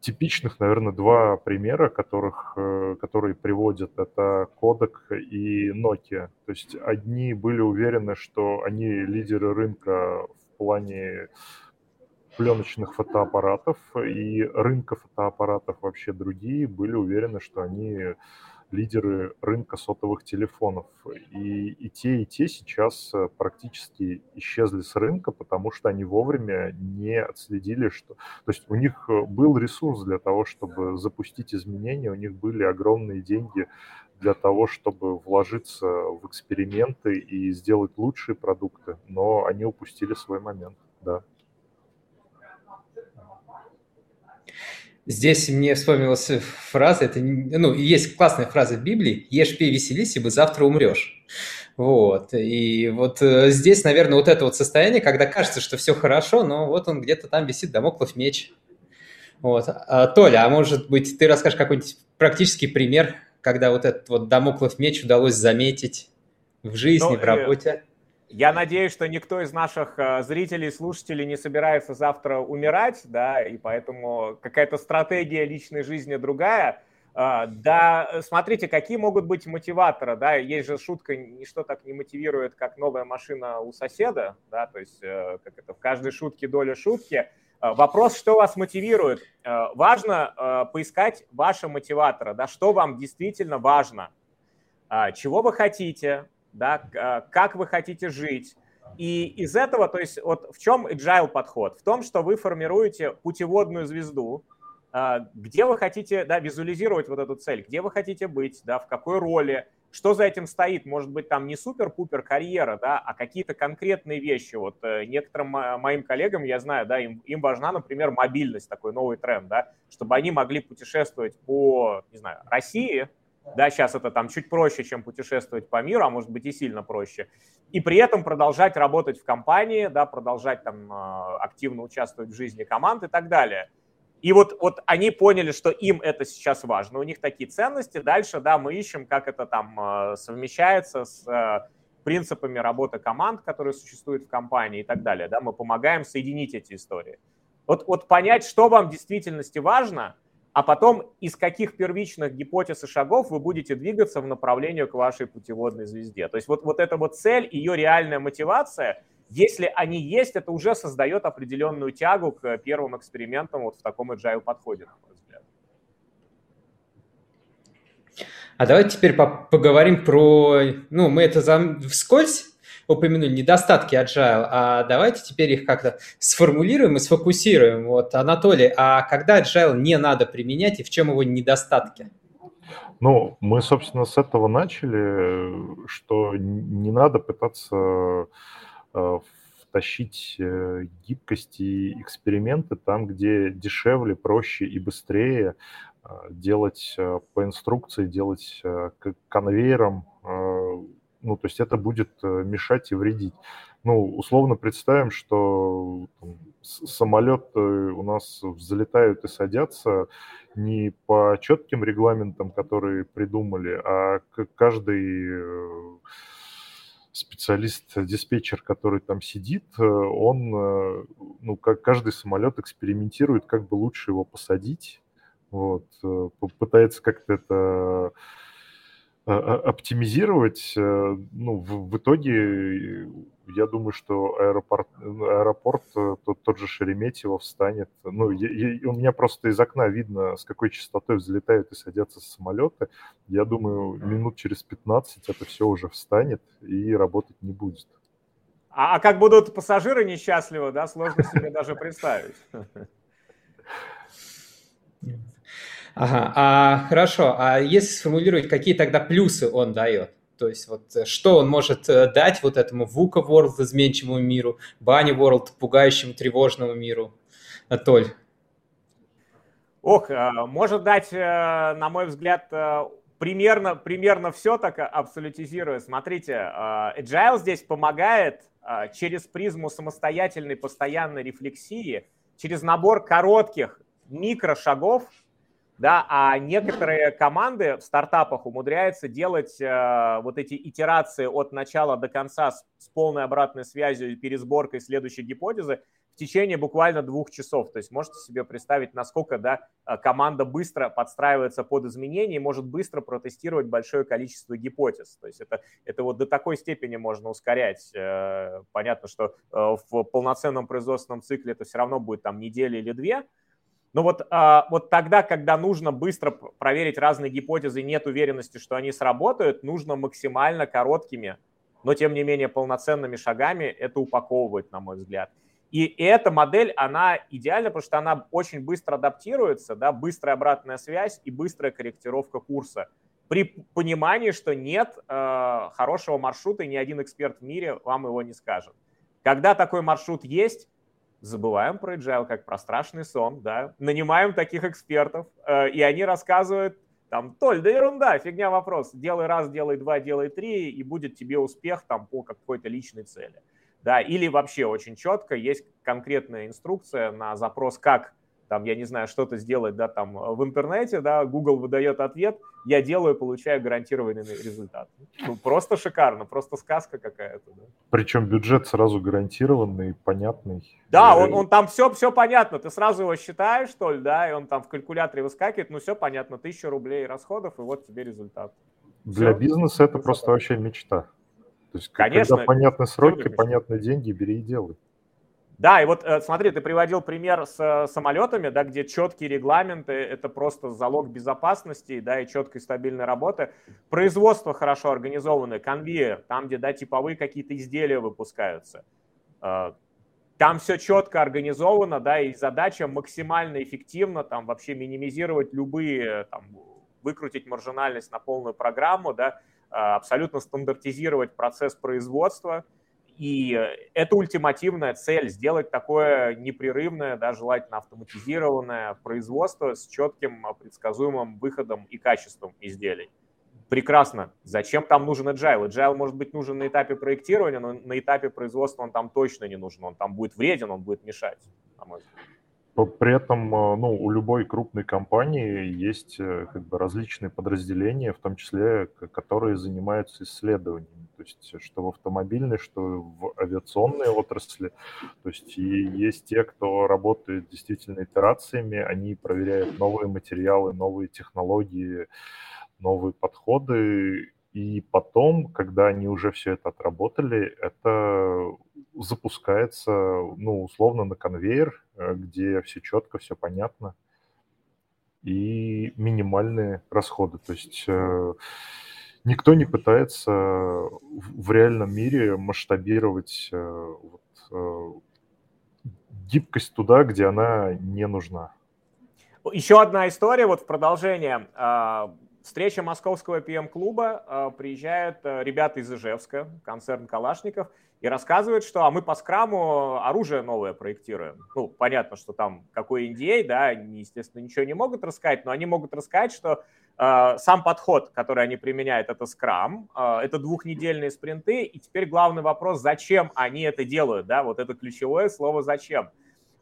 типичных, наверное, два примера, которых, э, которые приводят, это Kodak и Nokia. То есть одни были уверены, что они лидеры рынка в плане пленочных фотоаппаратов и рынка фотоаппаратов вообще другие были уверены, что они лидеры рынка сотовых телефонов. И, и те, и те сейчас э, практически исчезли с рынка, потому что они вовремя не отследили, что... То есть у них э, был ресурс для того, чтобы запустить изменения, у них были огромные деньги для того, чтобы вложиться в эксперименты и сделать лучшие продукты, но они упустили свой момент, да. Здесь мне вспомнилась фраза, это, ну, есть классная фраза в Библии, ешь, пей, веселись, ибо завтра умрешь. Вот, и вот э, здесь, наверное, вот это вот состояние, когда кажется, что все хорошо, но вот он где-то там висит, домоклов меч. Вот. А, Толя, а может быть, ты расскажешь какой-нибудь практический пример, когда вот этот вот домоклов меч удалось заметить в жизни, ну, в работе? Я надеюсь, что никто из наших э, зрителей, слушателей не собирается завтра умирать, да, и поэтому какая-то стратегия личной жизни другая. А, да, смотрите, какие могут быть мотиваторы, да, есть же шутка, ничто так не мотивирует, как новая машина у соседа, да, то есть э, как это в каждой шутке доля шутки. Вопрос, что вас мотивирует. Э, важно поискать ваши мотиваторы, да, что вам действительно важно, чего вы хотите, да, а, как вы хотите жить. И из этого, то есть вот в чем agile подход? В том, что вы формируете путеводную звезду, а, где вы хотите да, визуализировать вот эту цель, где вы хотите быть, да, в какой роли, что за этим стоит? Может быть, там не супер-пупер карьера, да, а какие-то конкретные вещи. Вот э, некоторым моим коллегам, я знаю, да, им, им важна, например, мобильность, такой новый тренд, да, чтобы они могли путешествовать по, не знаю, России, да, сейчас это там чуть проще, чем путешествовать по миру, а может быть и сильно проще. И при этом продолжать работать в компании, да, продолжать там э, активно участвовать в жизни команд и так далее. И вот, вот они поняли, что им это сейчас важно, у них такие ценности. Дальше, да, мы ищем, как это там э, совмещается с э, принципами работы команд, которые существуют в компании и так далее. Да, мы помогаем соединить эти истории. Вот, вот понять, что вам в действительности важно, а потом из каких первичных гипотез и шагов вы будете двигаться в направлении к вашей путеводной звезде. То есть вот, вот эта вот цель, ее реальная мотивация – если они есть, это уже создает определенную тягу к первым экспериментам вот в таком agile подходе, на мой взгляд. А давайте теперь поговорим про, ну, мы это за... вскользь упомянули, недостатки agile, а давайте теперь их как-то сформулируем и сфокусируем. Вот, Анатолий, а когда agile не надо применять и в чем его недостатки? Ну, мы, собственно, с этого начали, что не надо пытаться Э, втащить э, гибкость и эксперименты там, где дешевле, проще и быстрее э, делать по инструкции, делать конвейером. Ну, то есть это будет мешать и вредить. Ну, условно представим, что там, самолеты у нас взлетают и садятся не по четким регламентам, которые придумали, а каждый специалист-диспетчер, который там сидит, э, он, э, ну, как каждый самолет экспериментирует, как бы лучше его посадить, вот, э, пытается как-то это оптимизировать. Ну, в, в итоге я думаю, что аэропорт, аэропорт э, тот, тот же Шереметьево встанет. Ну, я, я, у меня просто из окна видно, с какой частотой взлетают и садятся самолеты. Я думаю, минут через 15 это все уже встанет и работать не будет. А, а как будут пассажиры несчастливы, да, сложно себе даже представить. [laughs] Ага, а хорошо, а если сформулировать, какие тогда плюсы он дает? То есть вот э, что он может э, дать вот этому VUCA World изменчивому миру, Bunny World пугающему тревожному миру? Толь. Ох, э, может дать, на мой взгляд, примерно, примерно все так абсолютизируя. Смотрите, Agile здесь помогает через призму самостоятельной постоянной рефлексии, через набор коротких микрошагов да, а некоторые команды в стартапах умудряются делать э, вот эти итерации от начала до конца с, с полной обратной связью и пересборкой следующей гипотезы в течение буквально двух часов. То есть можете себе представить, насколько да, э, команда быстро подстраивается под изменения и может быстро протестировать большое количество гипотез. То есть это, это вот до такой степени можно ускорять. Э, понятно, что э, в полноценном производственном цикле это все равно будет там неделя или две, но вот, а, вот тогда, когда нужно быстро проверить разные гипотезы нет уверенности, что они сработают, нужно максимально короткими, но тем не менее полноценными шагами это упаковывать, на мой взгляд. И эта модель, она идеальна, потому что она очень быстро адаптируется, да, быстрая обратная связь и быстрая корректировка курса. При понимании, что нет э, хорошего маршрута, и ни один эксперт в мире вам его не скажет. Когда такой маршрут есть, забываем про agile как про страшный сон, да, нанимаем таких экспертов, э, и они рассказывают, там, Толь, да ерунда, фигня вопрос, делай раз, делай два, делай три, и будет тебе успех там по какой-то личной цели. Да, или вообще очень четко есть конкретная инструкция на запрос, как там, я не знаю, что-то сделать, да, там, в интернете, да, Google выдает ответ, я делаю, получаю гарантированный результат. Ну, просто шикарно, просто сказка какая-то, да. Причем бюджет сразу гарантированный, понятный. Да, он, он там все, все понятно, ты сразу его считаешь, что ли, да, и он там в калькуляторе выскакивает, ну, все понятно, тысяча рублей расходов, и вот тебе результат. Для все. бизнеса это просто вообще мечта. То есть, Конечно, когда понятны сроки, понятны деньги, бери и делай. Да, и вот э, смотри, ты приводил пример с э, самолетами, да, где четкие регламенты – это просто залог безопасности, да, и четкой стабильной работы. Производство хорошо организованное, конвейер, там, где, да, типовые какие-то изделия выпускаются. Э, там все четко организовано, да, и задача максимально эффективно, там, вообще минимизировать любые, там, выкрутить маржинальность на полную программу, да, абсолютно стандартизировать процесс производства. И это ультимативная цель – сделать такое непрерывное, да, желательно автоматизированное производство с четким предсказуемым выходом и качеством изделий. Прекрасно. Зачем там нужен agile? Agile может быть нужен на этапе проектирования, но на этапе производства он там точно не нужен. Он там будет вреден, он будет мешать, на мой взгляд. При этом э, ну, у любой крупной компании есть э, как бы, различные подразделения, в том числе, которые занимаются исследованиями. То есть что в автомобильной, что в авиационной отрасли. То есть и есть те, кто работает действительно итерациями, они проверяют новые материалы, новые технологии, новые подходы. И потом, когда они уже все это отработали, это запускается, ну, условно, на конвейер, э, где все четко, все понятно и минимальные расходы. То есть э, никто не пытается в реальном мире масштабировать э, вот, гибкость туда, где она не нужна. Еще одна история, вот в продолжение. А, встреча московского PM-клуба. А, приезжают ребята из Ижевска, концерн Калашников – и рассказывает, что а мы по скраму оружие новое проектируем. Ну, понятно, что там какой NDA, да, они, естественно, ничего не могут рассказать, но они могут рассказать, что э, сам подход, который они применяют, это скрам, э, это двухнедельные спринты, и теперь главный вопрос, зачем они это делают, да, вот это ключевое слово «зачем».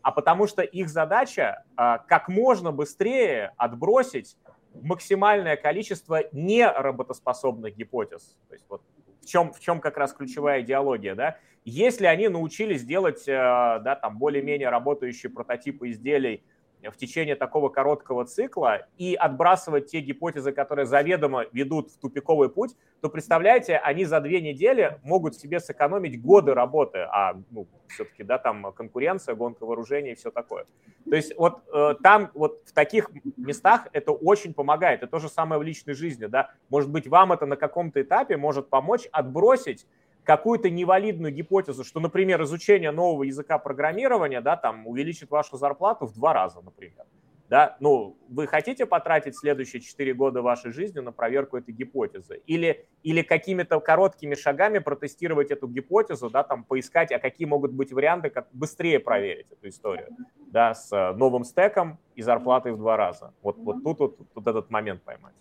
А потому что их задача э, как можно быстрее отбросить максимальное количество неработоспособных гипотез. То есть вот в чем, в чем как раз ключевая идеология, да, если они научились делать, э, да, там, более-менее работающие прототипы изделий в течение такого короткого цикла и отбрасывать те гипотезы, которые заведомо ведут в тупиковый путь, то, представляете, они за две недели могут себе сэкономить годы работы, а ну, все-таки, да, там конкуренция, гонка вооружений и все такое. То есть вот э, там, вот в таких местах это очень помогает. Это то же самое в личной жизни, да. Может быть, вам это на каком-то этапе может помочь отбросить какую-то невалидную гипотезу, что, например, изучение нового языка программирования, да, там, увеличит вашу зарплату в два раза, например. Да, ну, вы хотите потратить следующие 4 года вашей жизни на проверку этой гипотезы? Или, или какими-то короткими шагами протестировать эту гипотезу, да, там, поискать, а какие могут быть варианты, как быстрее проверить эту историю, да, с новым стеком и зарплатой в два раза. Вот, вот тут вот, вот этот момент поймать.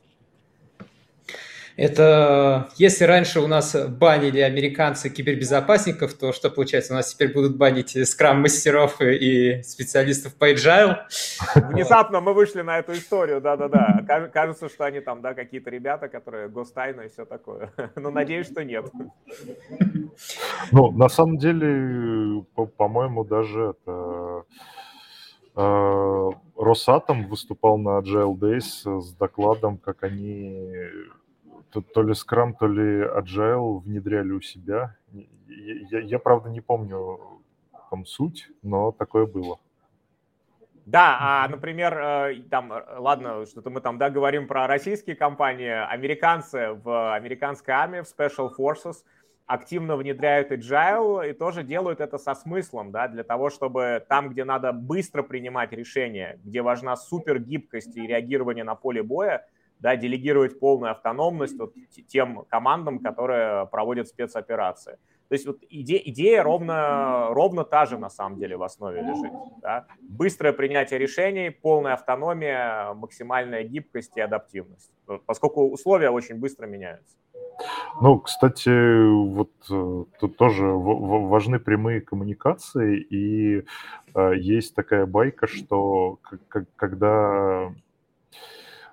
Это если раньше у нас банили американцы кибербезопасников, то что получается? У нас теперь будут банить скрам-мастеров и специалистов по agile. [laughs] Внезапно мы вышли на эту историю, да-да-да. Кажется, что они там, да, какие-то ребята, которые гостайны и все такое. [laughs] Но надеюсь, что нет. Ну, на самом деле, по-моему, даже это... Э, Росатом выступал на Agile Days с докладом, как они то, то ли Scrum, то ли Agile внедряли у себя. Я, я, я, правда, не помню там суть, но такое было. Да, а, например, э, там, э, ладно, что-то мы там, да, говорим про российские компании, американцы в американской армии, в Special Forces, активно внедряют agile и тоже делают это со смыслом, да, для того, чтобы там, где надо быстро принимать решения, где важна супер гибкость и реагирование на поле боя, да, делегировать полную автономность вот тем командам, которые проводят спецоперации. То есть вот идея, идея ровно, ровно та же на самом деле в основе лежит. Да? Быстрое принятие решений, полная автономия, максимальная гибкость и адаптивность, поскольку условия очень быстро меняются. Ну, кстати, вот э, тут тоже важны прямые коммуникации, и э, есть такая байка, что когда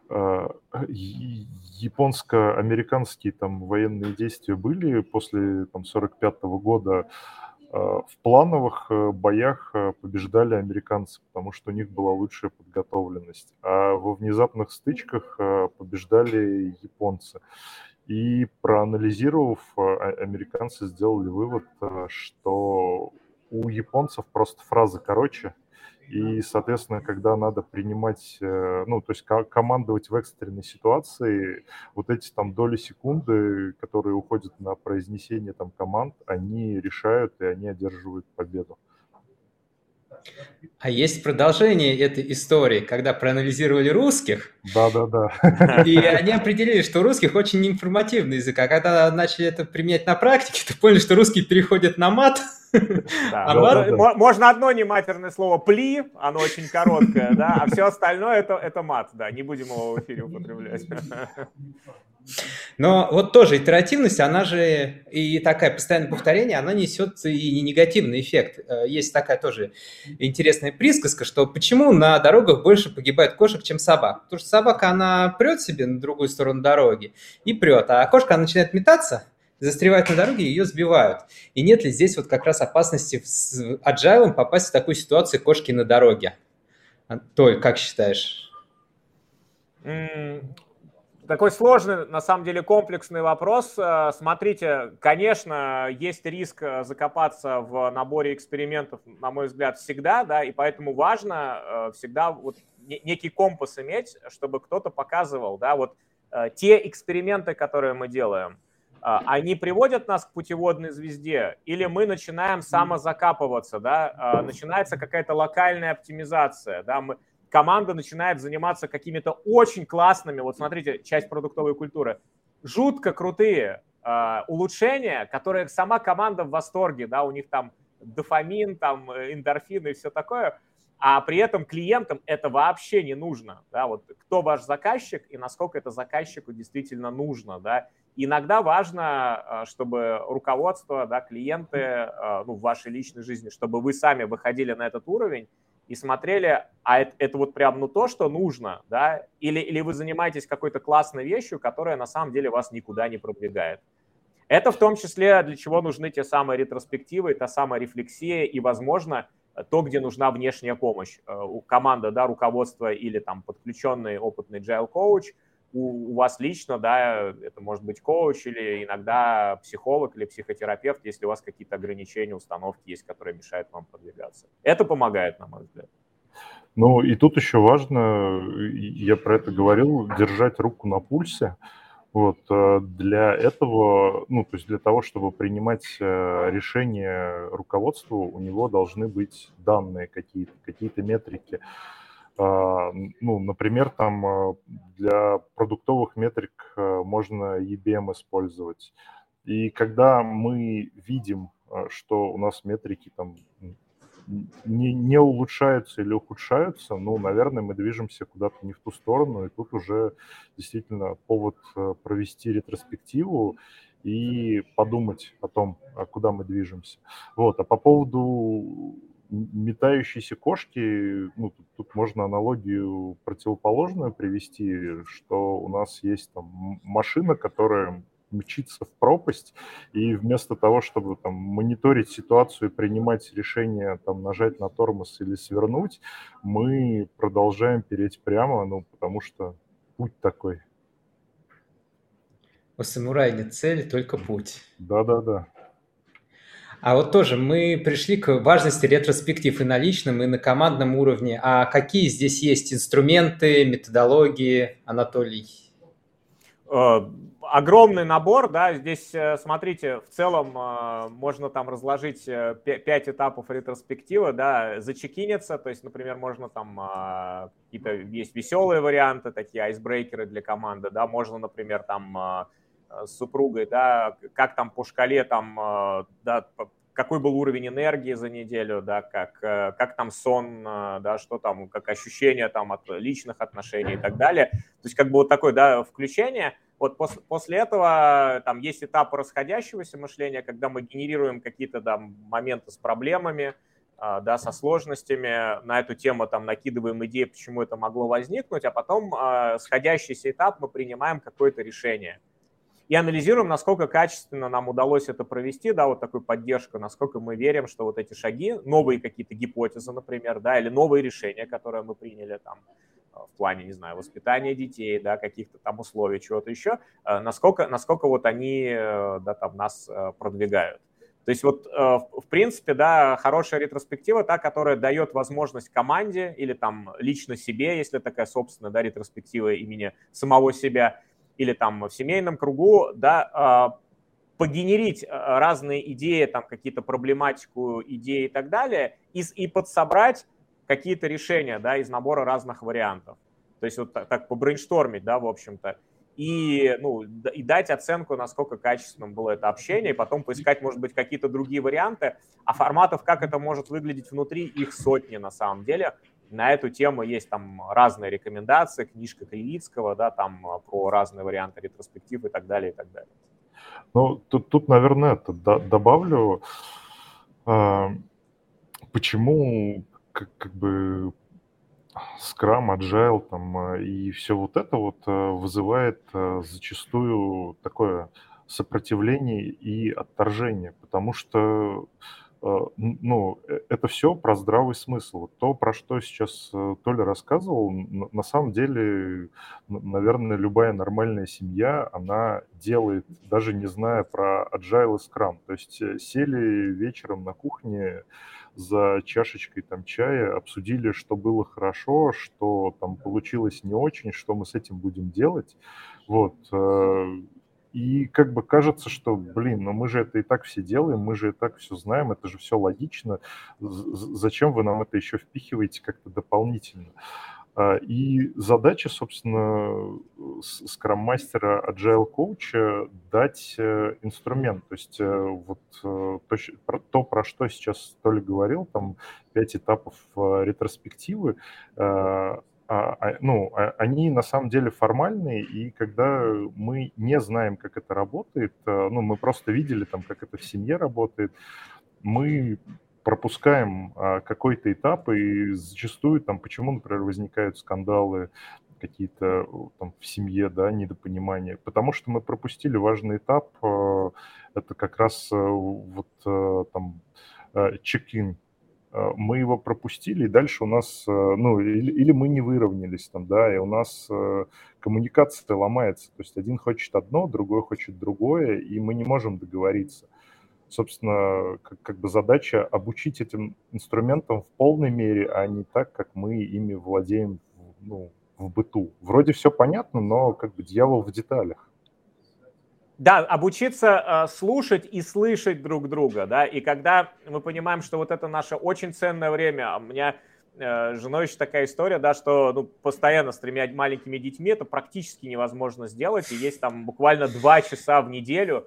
японско-американские там военные действия были после там 45 -го года, а, в плановых э, боях э, побеждали американцы, потому что у них была лучшая подготовленность, а во внезапных стычках побеждали японцы. И проанализировав, американцы сделали вывод, что у японцев просто фраза короче, и, соответственно, когда надо принимать, э, ну, то есть командовать в экстренной ситуации, вот эти там доли секунды, которые уходят на произнесение там команд, они решают и они одерживают победу. А есть продолжение этой истории, когда проанализировали русских. Да, да, да. И они определили, что у русских очень неинформативный язык. А когда начали это применять на практике, то поняли, что русские переходят на мат. Да. А мат... Можно одно нематерное слово «пли», оно очень короткое, да, а все остальное это, это мат, да, не будем его в эфире употреблять. Но вот тоже итеративность, она же и такая постоянное повторение, она несет и негативный эффект. Э, есть такая тоже интересная присказка, что почему на дорогах больше погибает кошек, чем собак. Потому что собака, она прет себе на другую сторону дороги и прет, а кошка она начинает метаться, застревает на дороге, ее сбивают. И нет ли здесь вот как раз опасности с agile попасть в такую ситуацию кошки на дороге? Толь, как считаешь? Такой сложный, на самом деле, комплексный вопрос. Э, смотрите, конечно, есть риск э, закопаться в наборе экспериментов, на мой взгляд, всегда, да, и поэтому важно э, всегда вот некий компас иметь, чтобы кто-то показывал, да, вот те эксперименты, которые мы делаем, они приводят нас к путеводной звезде, или мы начинаем самозакапываться, да, начинается какая-то локальная оптимизация, да, мы, команда начинает заниматься какими-то очень классными, вот смотрите, часть продуктовой культуры, жутко крутые э, улучшения, которые сама команда в восторге, да, у них там дофамин, там э, эндорфины и все такое, а при этом клиентам это вообще не нужно, да, вот кто ваш заказчик и насколько это заказчику действительно нужно, да, иногда важно, э, чтобы руководство, да, клиенты, э, ну, в вашей личной жизни, чтобы вы сами выходили на этот уровень и смотрели, а это, это вот прям ну то, что нужно, да, или, или вы занимаетесь какой-то классной вещью, которая на самом деле вас никуда не продвигает. Это в том числе для чего нужны те самые ретроспективы, та самая рефлексия и, возможно, то, где нужна внешняя помощь. Э, у команды, да, руководство или там подключенный опытный agile коуч – у, у вас лично, да, это может быть коуч или иногда психолог или психотерапевт, если у вас какие-то ограничения, установки есть, которые мешают вам продвигаться. Это помогает, на мой взгляд. Ну и тут еще важно, я про это говорил, держать руку на пульсе. Вот э, для этого, ну то есть для того, чтобы принимать э, решения руководству, у него должны быть данные какие-то, какие-то метрики. А, ну, например, там а, для продуктовых метрик а, можно EBM использовать. И когда мы видим, что у нас метрики там не, не улучшаются или ухудшаются, ну, наверное, мы движемся куда-то не в ту сторону, и тут уже действительно повод провести ретроспективу и подумать о том, куда мы движемся. Вот. А по поводу метающиеся кошки, ну, тут, тут можно аналогию противоположную привести, что у нас есть там машина, которая мчится в пропасть, и вместо того, чтобы там мониторить ситуацию принимать решение, там, нажать на тормоз или свернуть, мы продолжаем переть прямо, ну, потому что путь такой. У самурая нет цели, только путь. Да-да-да. А вот тоже мы пришли к важности ретроспектив и на личном, и на командном уровне. А какие здесь есть инструменты, методологии, Анатолий? Э, огромный набор, да, здесь, э, смотрите, в целом э, можно там разложить 5 этапов ретроспективы, да, зачекиниться, то есть, например, можно там какие-то есть веселые варианты, такие айсбрейкеры для команды, да, можно, например, там с супругой, да, как там по шкале там, да, какой был уровень энергии за неделю, да, как, э, как там сон, э, да, что там, как ощущения там от личных отношений и так далее. То есть как бы вот такое, да, включение. Вот после, после этого там есть этап расходящегося мышления, когда мы генерируем какие-то там моменты с проблемами, э, да, со сложностями, на эту тему там накидываем идеи, почему это могло возникнуть, а потом сходящийся этап мы принимаем какое-то решение – и анализируем, насколько качественно нам удалось это провести, да, вот такую поддержку, насколько мы верим, что вот эти шаги, новые какие-то гипотезы, например, да, или новые решения, которые мы приняли там э, в плане, не знаю, воспитания детей, да, каких-то там условий, чего-то еще, э, насколько, насколько вот они, э, да, там нас продвигают. То есть вот, в принципе, да, хорошая ретроспектива, та, которая дает возможность команде или там лично себе, если такая собственная, да, ретроспектива имени самого себя, или там в семейном кругу, да, а, погенерить э, разные идеи, там какие-то проблематику идеи и так далее, и, и подсобрать какие-то решения, да, из набора разных вариантов. То есть вот так, так побрейнштормить, да, в общем-то и, ну, и дать оценку, насколько качественным было это общение, и потом поискать, может быть, какие-то другие варианты. А форматов, как это может выглядеть внутри, их сотни на самом деле. На эту тему есть там разные рекомендации, книжка Кривицкого, да, там а, про разные варианты ретроспектив и так далее, и так далее. Ну, тут, тут наверное, это добавлю, а, почему как, как бы Scrum, Agile там, э, и все вот это вот вызывает зачастую такое сопротивление и отторжение, потому что ну, это все про здравый смысл. То, про что сейчас Толя рассказывал, на самом деле, наверное, любая нормальная семья, она делает, даже не зная про Agile и Scrum. То есть сели вечером на кухне, за чашечкой там чая, обсудили, что было хорошо, что там получилось не очень, что мы с этим будем делать. Вот. И как бы кажется, что, блин, ну мы же это и так все делаем, мы же и так все знаем, это же все логично. Зачем вы нам это еще впихиваете как-то дополнительно? А, и задача, собственно, скрам-мастера Agile коуча дать э, инструмент. То есть э, вот э, то, то, про что сейчас Толя говорил, там пять этапов ретроспективы, а, а, ну, они на самом деле формальные, и когда мы не знаем, как это работает, ну, мы просто видели там, как это в семье работает, мы пропускаем а, какой-то этап, и зачастую там, почему, например, возникают скандалы какие-то там в семье, да, недопонимания, потому что мы пропустили важный этап, а, это как раз а, вот а, там чек-ин, мы его пропустили, и дальше у нас, ну, или, или мы не выровнялись там, да, и у нас коммуникация ломается, то есть один хочет одно, другой хочет другое, и мы не можем договориться собственно, как, как бы задача обучить этим инструментам в полной мере, а не так, как мы ими владеем ну, в быту. Вроде все понятно, но как бы дьявол в деталях. Да, обучиться э, слушать и слышать друг друга, да, и когда мы понимаем, что вот это наше очень ценное время, а у меня э, женой еще такая история, да, что ну, постоянно с тремя маленькими детьми это практически невозможно сделать, и есть там буквально два часа в неделю,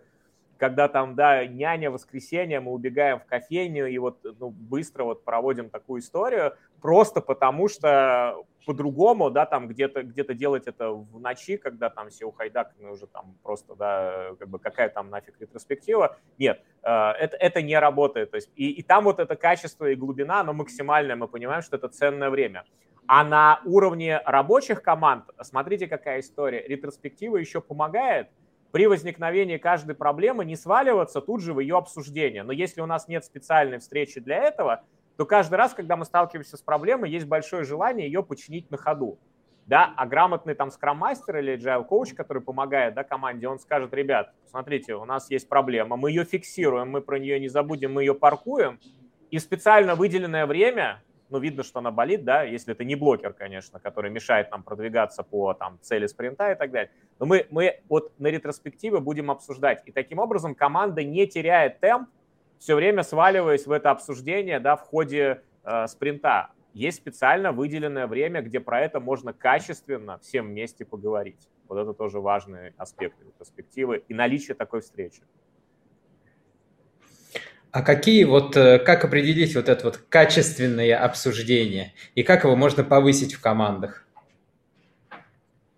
когда там, да, няня, воскресенье, мы убегаем в кофейню и вот ну, быстро вот проводим такую историю, просто потому что по-другому, да, там где-то где делать это в ночи, когда там все ухайдаканы уже там просто, да, как бы какая там нафиг ретроспектива. Нет, э, это, это не работает. То есть, и, и там вот это качество и глубина, оно максимальное, мы понимаем, что это ценное время. А на уровне рабочих команд, смотрите, какая история, ретроспектива еще помогает, при возникновении каждой проблемы не сваливаться тут же в ее обсуждение. Но если у нас нет специальной встречи для этого, то каждый раз, когда мы сталкиваемся с проблемой, есть большое желание ее починить на ходу. Да, а грамотный там скрам-мастер или agile коуч, который помогает да, команде, он скажет, ребят, смотрите, у нас есть проблема, мы ее фиксируем, мы про нее не забудем, мы ее паркуем, и специально выделенное время ну, видно, что она болит, да, если это не блокер, конечно, который мешает нам продвигаться по там, цели спринта и так далее. Но мы, мы вот на ретроспективе будем обсуждать. И таким образом команда не теряет темп, все время сваливаясь в это обсуждение да, в ходе э, спринта. Есть специально выделенное время, где про это можно качественно всем вместе поговорить. Вот это тоже важный аспект ретроспективы и наличие такой встречи. А какие вот, э, как определить вот это вот качественное обсуждение и как его можно повысить в командах?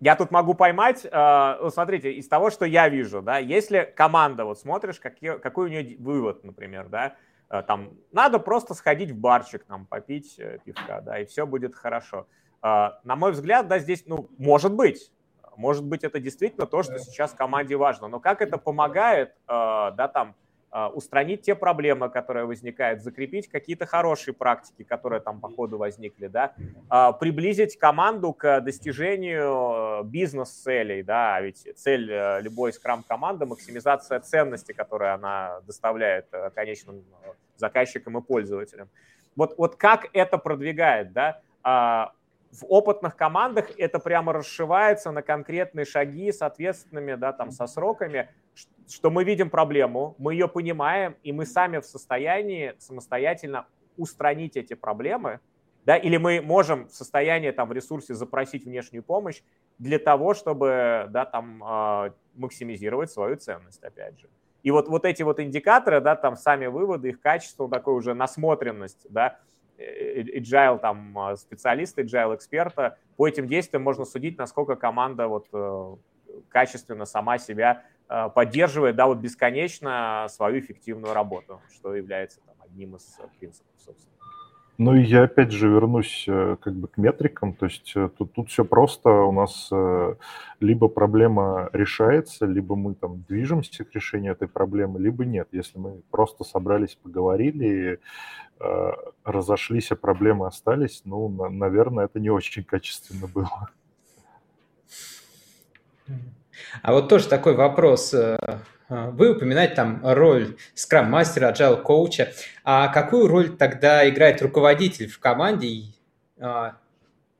Я тут могу поймать, э, ну, смотрите, из того, что я вижу, да, если команда, вот смотришь, какие, какой у нее вывод, например, да, э, там, надо просто сходить в барчик, там, попить пивка, да, и все будет хорошо. На мой взгляд, да, здесь, ну, может быть, может быть, это действительно то, что сейчас команде важно, но как это помогает, да, там, устранить те проблемы, которые возникают, закрепить какие-то хорошие практики, которые там по ходу возникли, да, а, приблизить команду к достижению э, бизнес-целей, да, ведь цель э, любой скрам-команды – максимизация ценности, которую она доставляет э, конечным заказчикам и пользователям. Вот, вот как это продвигает, да, а, в опытных командах это прямо расшивается на конкретные шаги с ответственными, да, там, со сроками, что мы видим проблему, мы ее понимаем, и мы сами в состоянии самостоятельно устранить эти проблемы, да, или мы можем в состоянии там в ресурсе запросить внешнюю помощь для того, чтобы, да, там э, максимизировать свою ценность, опять же. И вот, вот эти вот индикаторы, да, там сами выводы, их качество, такой уже насмотренность, да, agile там а, специалиста, agile эксперта, по этим действиям можно судить, насколько команда вот э, качественно сама себя поддерживает, да, вот бесконечно свою эффективную работу, что является там, одним из принципов, собственно. Ну и я опять же вернусь э, как бы к метрикам, то есть э, тут, тут все просто, у нас э, либо проблема решается, либо мы там движемся к решению этой проблемы, либо нет. Если мы просто собрались, поговорили, разошлись, а проблемы остались, ну, наверное, это не очень качественно было. А вот тоже такой вопрос. А, вы упоминаете там роль скрам-мастера, agile коуча. А какую роль тогда играет руководитель в команде, а,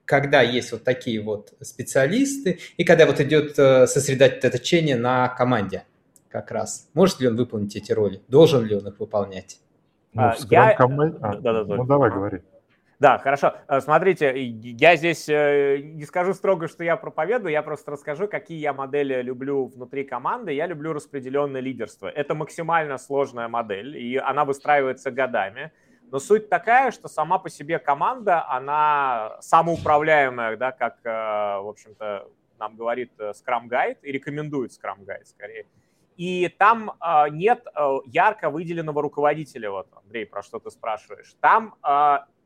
когда есть вот такие вот специалисты, и когда вот идет э, сосредоточение на команде как раз? Может ли он выполнить эти роли? Должен ли он их выполнять? Ну, а, я... команд... а, да, да, да, ну, давай, говори. Да, хорошо. Э, смотрите, я здесь э, не скажу строго, что я проповедую, я просто расскажу, какие я модели люблю внутри команды. Я люблю распределенное лидерство. Это максимально сложная модель, и она выстраивается годами. Но суть такая, что сама по себе команда, она самоуправляемая, да, как, э, в общем-то, нам говорит Scrum Guide и рекомендует Scrum Guide скорее. И там нет ярко выделенного руководителя. Вот, Андрей, про что ты спрашиваешь. Там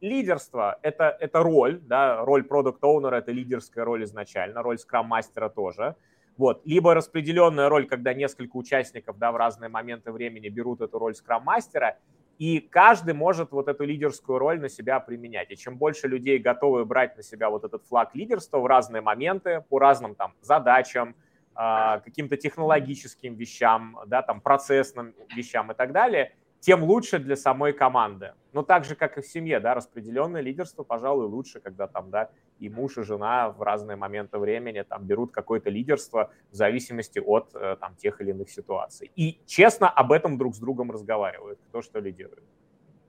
лидерство это, это роль, да, роль продукт оунера это лидерская роль изначально, роль скрам-мастера тоже. Вот. Либо распределенная роль, когда несколько участников да, в разные моменты времени берут эту роль скрам-мастера, и каждый может вот эту лидерскую роль на себя применять. И чем больше людей готовы брать на себя вот этот флаг лидерства в разные моменты, по разным там задачам, а, каким-то технологическим вещам, да, там процессным вещам и так далее – тем лучше для самой команды. Но так же, как и в семье, да, распределенное лидерство, пожалуй, лучше, когда там, да, и муж, и жена в разные моменты времени там берут какое-то лидерство в зависимости от э, там тех или иных ситуаций. И честно об этом друг с другом разговаривают, кто что лидирует.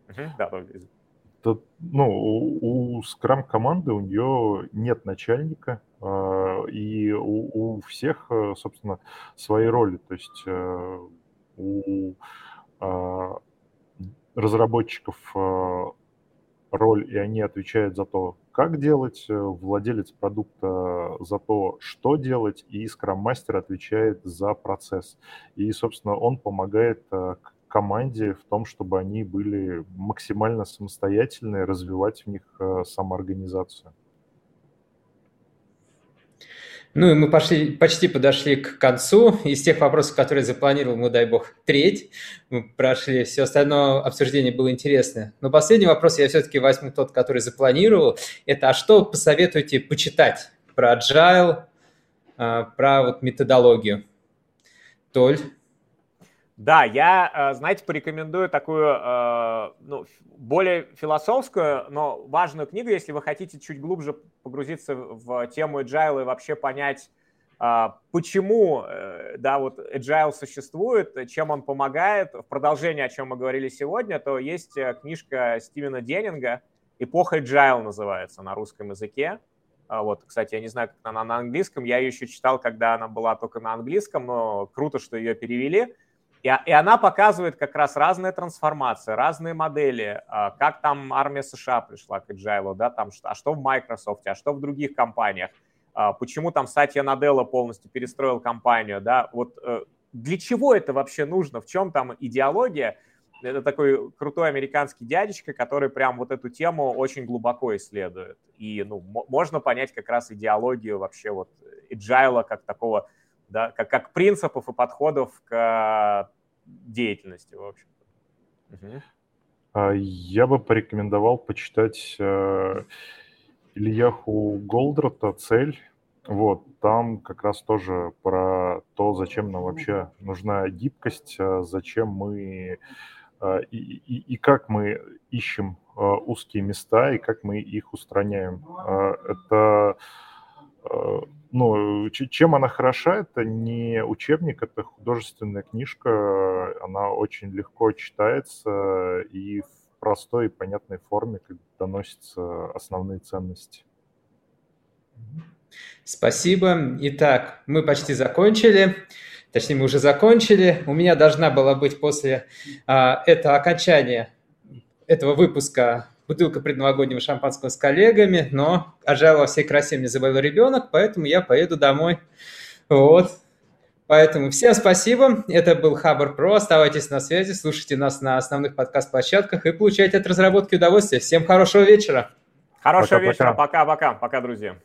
Угу. Да, Тут, ну, у, у Scrum команды у нее нет начальника, э, и у, у всех, э, собственно, свои роли. То есть э, у а, разработчиков э, роль, и они отвечают за то, как делать, э, владелец продукта за то, что делать, и скрам-мастер отвечает за процесс. И, собственно, он помогает э, команде в том, чтобы они были максимально самостоятельны, развивать в них самоорганизацию. Ну и мы пошли, почти подошли к концу. Из тех вопросов, которые запланировал, мы, дай бог, треть. Мы прошли, все остальное обсуждение было интересное. Но последний вопрос я все-таки возьму тот, который запланировал. Это а что посоветуете почитать про agile, а, про вот методологию? Толь? Да, я, э, знаете, порекомендую такую, э, ну, более философскую, но важную книгу, если вы хотите чуть глубже погрузиться в тему agile и вообще понять, э, почему, да, вот agile существует, чем он помогает. В продолжение, о чем мы говорили сегодня, то есть книжка Стивена Деннинга «Эпоха agile» называется на русском языке. Вот, кстати, я не знаю, как она на английском. Я ее еще читал, когда она была только на английском, но круто, что ее перевели. И, и она показывает как раз разные трансформации, разные модели, а, как там армия США пришла к Agile, да, там, а что в Microsoft, а что в других компаниях, а, почему там Сатья Наделла полностью перестроил компанию, да, вот э, для чего это вообще нужно, в чем там идеология, это такой крутой американский дядечка, который прям вот эту тему очень глубоко исследует. И ну, можно понять как раз идеологию вообще вот agile как такого да, как, как принципов и подходов к деятельности, в общем. Угу. Я бы порекомендовал почитать э, Ильяху Голдрата «Цель». Вот, там как раз тоже про то, зачем нам вообще нужна гибкость, а зачем мы и, и, и как мы ищем узкие места и как мы их устраняем. Это ну, чем она хороша, это не учебник, это художественная книжка, она очень легко читается и в простой и понятной форме как доносятся основные ценности. Спасибо. Итак, мы почти закончили. Точнее, мы уже закончили. У меня должна была быть после а, этого окончания этого выпуска бутылка предновогоднего шампанского с коллегами, но Ажал во всей красе мне заболел ребенок, поэтому я поеду домой. Вот. Поэтому всем спасибо. Это был Хабр Про. Оставайтесь на связи, слушайте нас на основных подкаст-площадках и получайте от разработки удовольствие. Всем хорошего вечера. Хорошего пока, вечера. Пока-пока. Пока, друзья.